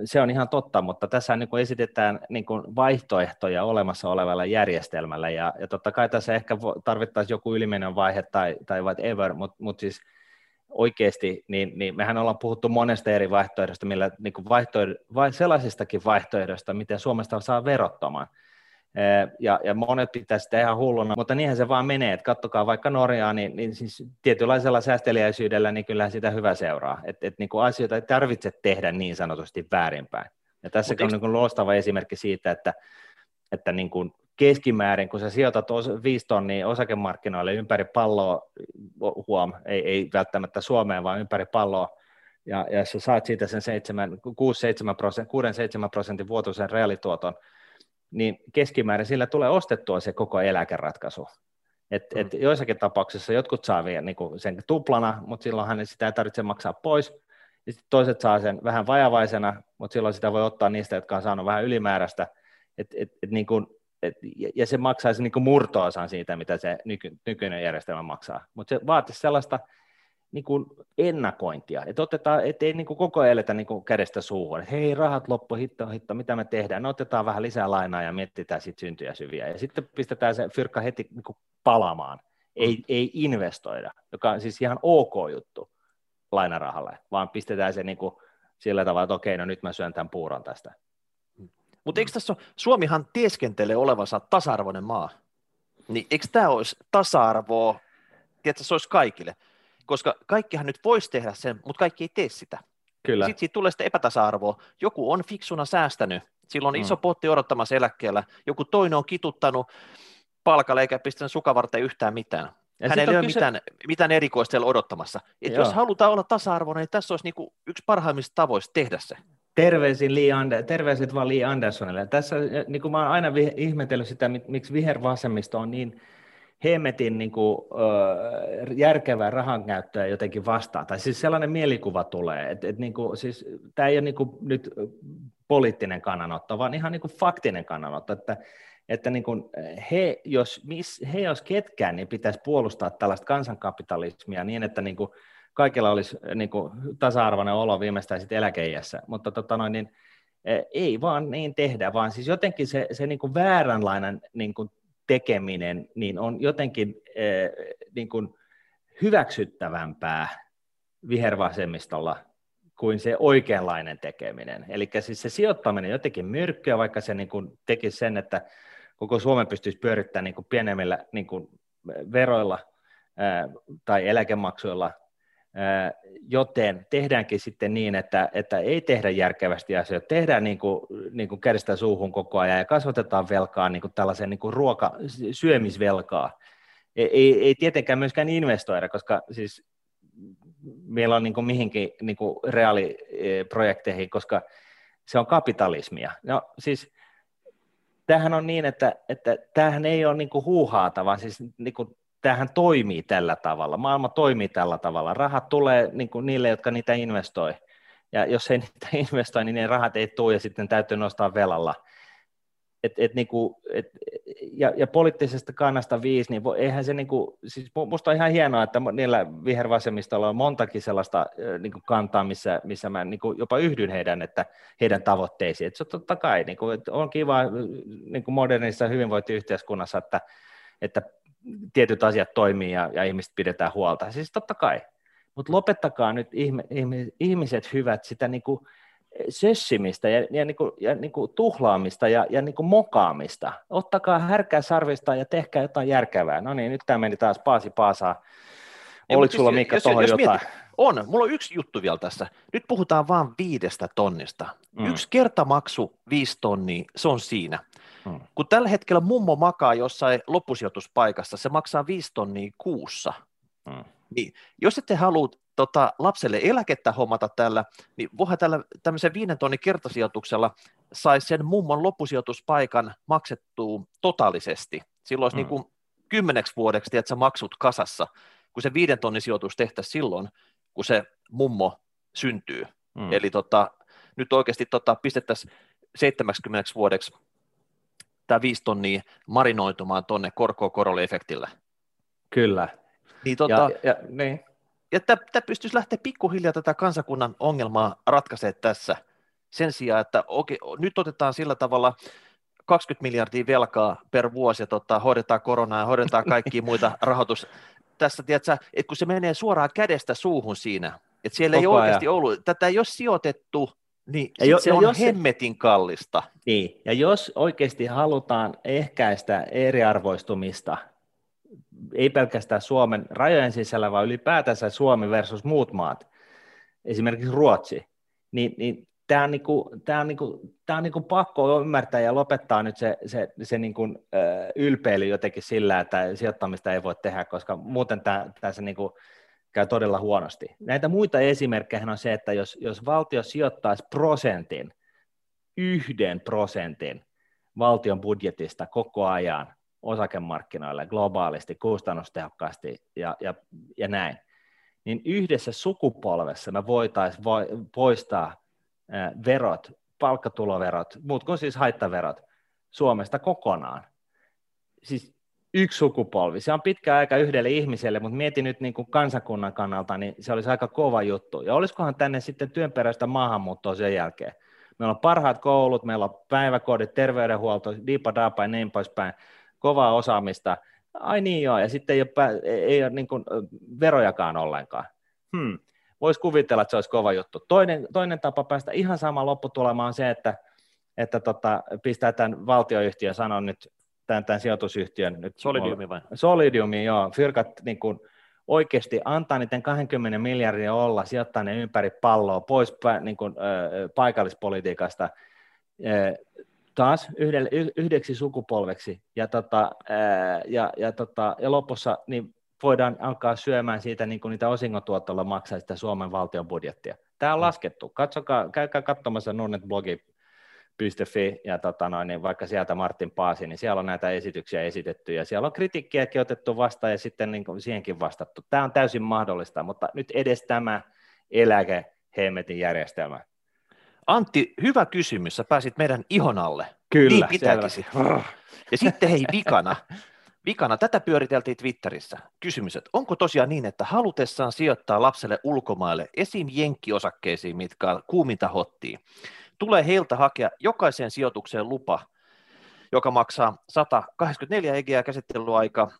se on ihan totta, mutta tässä niin esitetään niin vaihtoehtoja olemassa olevalle järjestelmälle, ja, ja totta kai tässä ehkä tarvittaisiin joku ylimenen vaihe tai, tai whatever, mutta mut siis oikeasti, niin, niin mehän ollaan puhuttu monesta eri vaihtoehdosta, millä niin vaihtoehdo, vai sellaisistakin vaihtoehdoista, miten Suomesta saa verottomaan. Ja, ja monet pitää sitä ihan hulluna, mutta niinhän se vaan menee, että kattokaa vaikka Norjaa, niin, niin siis tietynlaisella säästeliäisyydellä niin kyllä sitä hyvä seuraa, että et, niin asioita ei tarvitse tehdä niin sanotusti väärinpäin. Ja tässä on niin loistava esimerkki siitä, että, että niin kuin keskimäärin, kun sä sijoitat 5 tonnia osakemarkkinoille ympäri palloa, huom, ei, ei välttämättä Suomeen, vaan ympäri palloa, ja, ja jos sä saat siitä sen 6-7 prosentin, prosentin vuotuisen reaalituoton, niin keskimäärin sillä tulee ostettua se koko eläkeratkaisu. Et, mm. et joissakin tapauksissa jotkut saa vielä niin sen tuplana, mutta silloinhan sitä ei tarvitse maksaa pois. Ja toiset saa sen vähän vajavaisena, mutta silloin sitä voi ottaa niistä, jotka on saanut vähän ylimääräistä. Et, et, et niin kuin, et, ja se maksaisi niin kuin murto-osan siitä, mitä se nyky, nykyinen järjestelmä maksaa. Mutta se vaatisi sellaista niin kuin ennakointia, että otetaan, ettei niin kuin koko ajan eletä niin kuin kädestä suuhun, että hei rahat loppu, hitto, hitto, mitä me tehdään, no otetaan vähän lisää lainaa ja mietitään sitten syntyjä syviä, ja sitten pistetään se fyrkka heti niin kuin palamaan, ei, mm. ei investoida, joka on siis ihan ok juttu lainarahalle, vaan pistetään se niin kuin sillä tavalla, että okei, no nyt mä syön tämän puuron tästä. Mutta eikö tässä ole, Suomihan tieskentelee olevansa tasa-arvoinen maa, niin eikö tämä olisi tasa-arvoa, että se olisi kaikille? Koska kaikkihan nyt voisi tehdä sen, mutta kaikki ei tee sitä. Kyllä. Sitten siitä tulee sitten epätasa-arvoa. Joku on fiksuna säästänyt, silloin on mm. iso potti odottamassa eläkkeellä, joku toinen on kituttanut palkalle eikä pistänyt sukavarteen yhtään mitään. Ja Hänellä ei ole kyse... mitään, mitään erikoista odottamassa. Et jos halutaan olla tasa-arvoinen, niin tässä olisi niinku yksi parhaimmista tavoista tehdä se. Terveisin Lee Ander, terveiset vaan Lee Andersonille. Tässä niin kuin mä olen aina ihmetellyt sitä, miksi vihervasemmisto on niin hemmetin niin kuin, ö, järkevää rahankäyttöä jotenkin vastaan. Tai siis sellainen mielikuva tulee, että, että niin siis, tämä ei ole niin kuin, nyt poliittinen kannanotto, vaan ihan niin kuin faktinen kannanotto, että, että niin kuin he, jos, miss, he jos ketkään, niin pitäisi puolustaa tällaista kansankapitalismia niin, että niin kuin kaikilla olisi niin kuin tasa-arvoinen olo viimeistään sitten eläkeijässä, mutta tota noin, niin, ei vaan niin tehdä, vaan siis jotenkin se, se niin kuin vääränlainen niin kuin tekeminen niin on jotenkin eh, niin kuin hyväksyttävämpää vihervasemmistolla kuin se oikeanlainen tekeminen. Eli siis se sijoittaminen jotenkin myrkkyä, vaikka se niin kuin tekisi sen, että koko Suomen pystyisi pyörittämään niin kuin pienemmillä niin kuin veroilla ää, tai eläkemaksuilla joten tehdäänkin sitten niin, että, että ei tehdä järkevästi asioita, tehdään niin kuin, niin kuin kädestä suuhun koko ajan ja kasvatetaan velkaa niin kuin tällaisen niin kuin ruoka, syömisvelkaa. Ei, ei, ei tietenkään myöskään investoida, koska siis meillä on niin kuin mihinkin niin kuin reaaliprojekteihin, koska se on kapitalismia. No siis tämähän on niin, että, että tämähän ei ole niin kuin huuhaata, vaan siis niin kuin tämähän toimii tällä tavalla, maailma toimii tällä tavalla, rahat tulee niin kuin niille, jotka niitä investoi, ja jos ei niitä investoi, niin ne rahat ei tule, ja sitten täytyy nostaa velalla. Et, et niinku, et, ja, ja poliittisesta kannasta viisi, niin eihän se, niinku, siis musta on ihan hienoa, että niillä vihervasemmistolla on montakin sellaista niinku kantaa, missä, missä mä niinku jopa yhdyn heidän, että, heidän tavoitteisiin. Et se on totta kai, niinku, et on kiva niinku modernissa hyvinvointiyhteiskunnassa, että, että tietyt asiat toimii ja, ja ihmiset pidetään huolta. Siis totta kai. Mutta lopettakaa nyt ihme, ihme, ihmiset hyvät sitä niinku sössimistä ja, ja, niinku, ja niinku tuhlaamista ja, ja niinku mokaamista. Ottakaa härkää sarvista ja tehkää jotain järkevää. No niin, nyt tämä meni taas paasi paasaa. Oliko sulla siis, Mikka tuohon jotain? Mietit, on, mulla on yksi juttu vielä tässä. Nyt puhutaan vain viidestä tonnista. Mm. Yksi kertamaksu, viisi tonnia, se on siinä. Hmm. Kun tällä hetkellä mummo makaa jossain loppusijoituspaikassa, se maksaa 5 tonnia kuussa. Hmm. Niin, jos ette halua tota, lapselle eläkettä hommata tällä, niin voihan tällä tämmöisen viiden tonnin kertasijoituksella saisi sen mummon loppusijoituspaikan maksettua totaalisesti. Silloin olisi hmm. niin kuin kymmeneksi vuodeksi että maksut kasassa, kun se viiden tonnin sijoitus tehtäisiin silloin, kun se mummo syntyy. Hmm. Eli tota, nyt oikeasti tota, pistettäisiin 70 vuodeksi tämä viisi tonnia marinoitumaan tuonne korkoa korolle efektillä. Kyllä. Niin, tota, ja, ja, niin. ja tämä pystyisi lähteä pikkuhiljaa tätä kansakunnan ongelmaa ratkaisemaan tässä sen sijaan, että okei, nyt otetaan sillä tavalla 20 miljardia velkaa per vuosi ja tota, hoidetaan koronaa ja hoidetaan kaikkia muita rahoitus. Tässä, tiedätkö, että kun se menee suoraan kädestä suuhun siinä, että siellä Koko ei oikeasti ajan. ollut, tätä ei ole sijoitettu niin, ja jo, se on jos hemmetin kallista. Niin, ja jos oikeasti halutaan ehkäistä eriarvoistumista, ei pelkästään Suomen rajojen sisällä, vaan ylipäätänsä Suomi versus muut maat, esimerkiksi Ruotsi, niin, niin tämä on, niinku, tää on, niinku, tää on niinku pakko ymmärtää ja lopettaa nyt se, se, se niinku, ylpeily jotenkin sillä, että sijoittamista ei voi tehdä, koska muuten tämä se niinku, käy todella huonosti. Näitä muita esimerkkejä on se, että jos, jos valtio sijoittaisi prosentin, yhden prosentin valtion budjetista koko ajan osakemarkkinoille globaalisti, kustannustehokkaasti ja, ja, ja näin, niin yhdessä sukupolvessa me voitaisiin vo, poistaa verot, palkkatuloverot, muut kuin siis haittaverot Suomesta kokonaan. Siis yksi sukupolvi. Se on pitkä aika yhdelle ihmiselle, mutta mieti nyt niin kuin kansakunnan kannalta, niin se olisi aika kova juttu. Ja olisikohan tänne sitten työnperäistä maahanmuuttoa sen jälkeen? Meillä on parhaat koulut, meillä on päiväkodit, terveydenhuolto, diipa daapa ja niin poispäin, kovaa osaamista. Ai niin joo, ja sitten ei ole, ei ole niin kuin verojakaan ollenkaan. Hmm. Voisi kuvitella, että se olisi kova juttu. Toinen, toinen tapa päästä ihan sama lopputulemaan on se, että, että tota, pistää tämän valtioyhtiön, sanon nyt tämän, tämän sijoitusyhtiön. Nyt Solidiumi vai? Solidiumi, joo. Fyrkat niin kuin, oikeasti antaa niiden 20 miljardia olla, sijoittaa ne ympäri palloa pois niin kuin, ö, paikallispolitiikasta ö, taas yhdelle, yhdeksi sukupolveksi ja, tota, ö, ja, ja, tota, ja lopussa niin voidaan alkaa syömään siitä niin kuin niitä osingotuotolla maksaa sitä Suomen valtion budjettia. Tämä on mm. laskettu. Katsokaa, käykää katsomassa Nordnet blogi Fi ja tota noin, niin vaikka sieltä Martin Paasi, niin siellä on näitä esityksiä esitetty ja siellä on kritiikkiäkin otettu vastaan ja sitten niin kuin siihenkin vastattu. Tämä on täysin mahdollista, mutta nyt edes tämä eläke hemmetin järjestelmä. Antti, hyvä kysymys. Sä pääsit meidän ihon alle. Kyllä, niin selvästi. Ja sitten hei vikana, Vikana, tätä pyöriteltiin Twitterissä. Kysymys, että onko tosiaan niin, että halutessaan sijoittaa lapselle ulkomaille esim. jenkkiosakkeisiin, mitkä kuuminta hottiin, tulee heiltä hakea jokaiseen sijoitukseen lupa, joka maksaa 184 egeä käsittelyaika,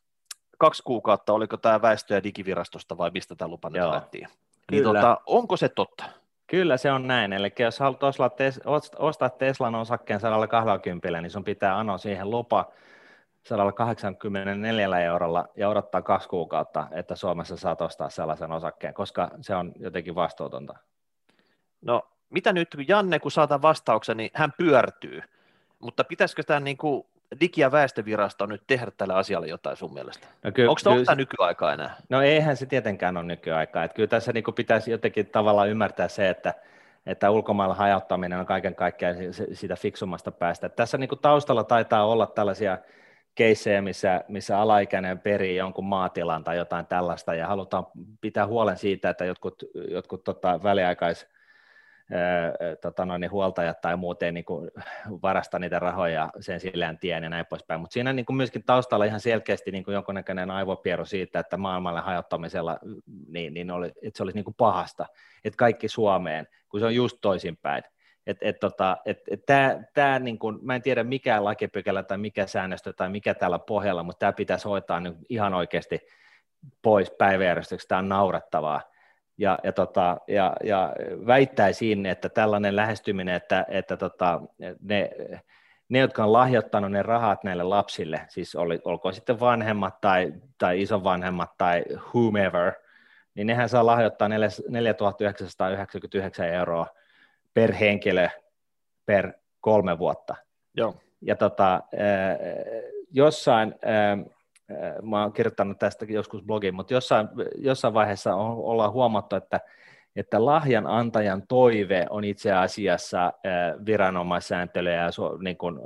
kaksi kuukautta, oliko tämä väestö- ja digivirastosta vai mistä tämä lupa nyt haettiin. Niin tota, onko se totta? Kyllä se on näin, eli jos haluat ostaa, tes, ostaa Teslan osakkeen 120, niin sun pitää anoa siihen lupa 184 eurolla ja odottaa kaksi kuukautta, että Suomessa saat ostaa sellaisen osakkeen, koska se on jotenkin vastuutonta. No mitä nyt Janne, kun saatan vastauksen, niin hän pyörtyy, mutta pitäisikö tämä niin kuin Digi- ja väestövirasto nyt tehdä tällä asialle jotain sun mielestä? No ky- Onko tämä nykyaikaa enää? No eihän se tietenkään ole nykyaikaa. Että kyllä tässä niin kuin pitäisi jotenkin tavallaan ymmärtää se, että, että ulkomailla hajauttaminen on kaiken kaikkiaan sitä fiksumasta päästä. Että tässä niin kuin taustalla taitaa olla tällaisia keissejä, missä, missä alaikäinen perii jonkun maatilan tai jotain tällaista, ja halutaan pitää huolen siitä, että jotkut, jotkut tota, väliaikais tota noin, niin huoltajat tai muut ei niin kuin, varasta niitä rahoja sen sillään tien ja näin poispäin. Mutta siinä niin kuin myöskin taustalla ihan selkeästi niin kuin jonkunnäköinen aivopieru siitä, että maailmalle hajottamisella niin, niin oli, että se olisi niin kuin pahasta, että kaikki Suomeen, kun se on just toisinpäin. Et, et, tota, et, et tää, tää niin kun, mä en tiedä mikä lakipykälä tai mikä säännöstö tai mikä täällä pohjalla, mutta tämä pitäisi hoitaa nyt ihan oikeasti pois päiväjärjestyksestä, tämä on naurettavaa ja, ja, tota, ja, ja väittäisin, että tällainen lähestyminen, että, että tota, ne, ne, jotka on lahjoittanut ne rahat näille lapsille, siis oli, olkoon sitten vanhemmat tai, tai isovanhemmat tai whomever, niin nehän saa lahjoittaa 4999 euroa per henkilö per kolme vuotta. Joo. Ja tota, jossain mä oon kirjoittanut tästä joskus blogin, mutta jossain, jossain vaiheessa on, ollaan huomattu, että, että lahjan antajan toive on itse asiassa viranomaissääntelyä ja niin kuin,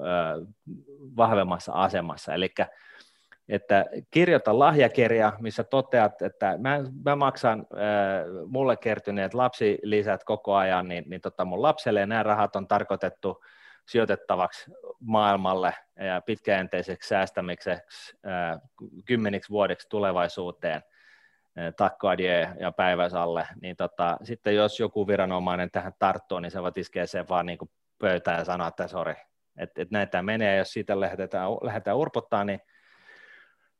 vahvemmassa asemassa. Eli että kirjoita lahjakirja, missä toteat, että mä, mä maksan äh, mulle kertyneet lapsilisät koko ajan, niin, niin tota mun lapselle ja nämä rahat on tarkoitettu sijoitettavaksi maailmalle ja pitkäjänteiseksi säästämiseksi kymmeniksi vuodeksi tulevaisuuteen, takkoadie ja päiväsalle, niin tota, sitten jos joku viranomainen tähän tarttuu, niin se voi iskeä sen vaan niin kuin pöytään ja sanoa, että sori, että et näitä menee, jos siitä lähdetään, lähdetään urpottaa, niin,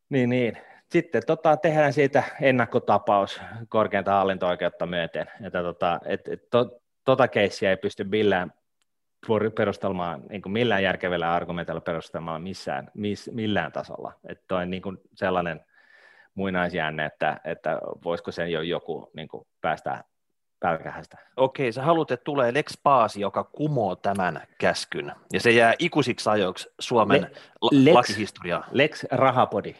niin, niin. sitten tota, tehdään siitä ennakkotapaus korkeinta hallinto-oikeutta myöten, että tota, et, et, to, tota keissiä ei pysty millään perustelmaan niin kuin millään järkevällä argumentilla perustelmaan missään, miss, millään tasolla. Että on niin kuin sellainen muinaisjänne, että, että voisiko sen jo joku niin kuin päästä pälkähästä. Okei, sä haluat, että tulee Lex Paasi, joka kumoo tämän käskyn, ja se jää ikuisiksi ajoiksi Suomen Le- Lex, lakihistoriaan. Lex Rahapodi.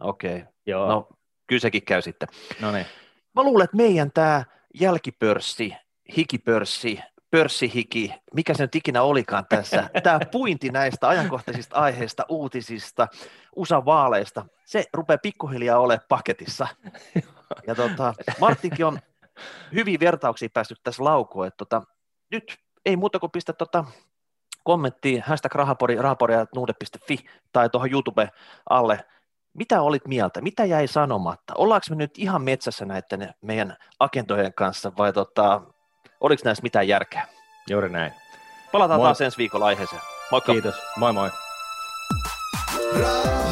Okei, Joo. no kyllä sekin käy sitten. No niin. Mä luulen, että meidän tämä jälkipörssi, hikipörssi, pörssihiki, mikä se nyt ikinä olikaan tässä, tämä puinti näistä ajankohtaisista aiheista, uutisista, USA-vaaleista, se rupeaa pikkuhiljaa olemaan paketissa. Ja tota, Martinkin on hyvin vertauksia päässyt tässä laukoon, että tota, nyt ei muuta kuin pistä tota kommenttiin hashtag rahapori, rahapori.nuude.fi tai tuohon YouTube alle Mitä olit mieltä? Mitä jäi sanomatta? Ollaanko me nyt ihan metsässä näiden meidän agentojen kanssa vai tota, oliko näissä mitään järkeä? Juuri näin. Palataan moi. taas ensi viikolla aiheeseen. Moikka. Kiitos. Moi moi. Ra-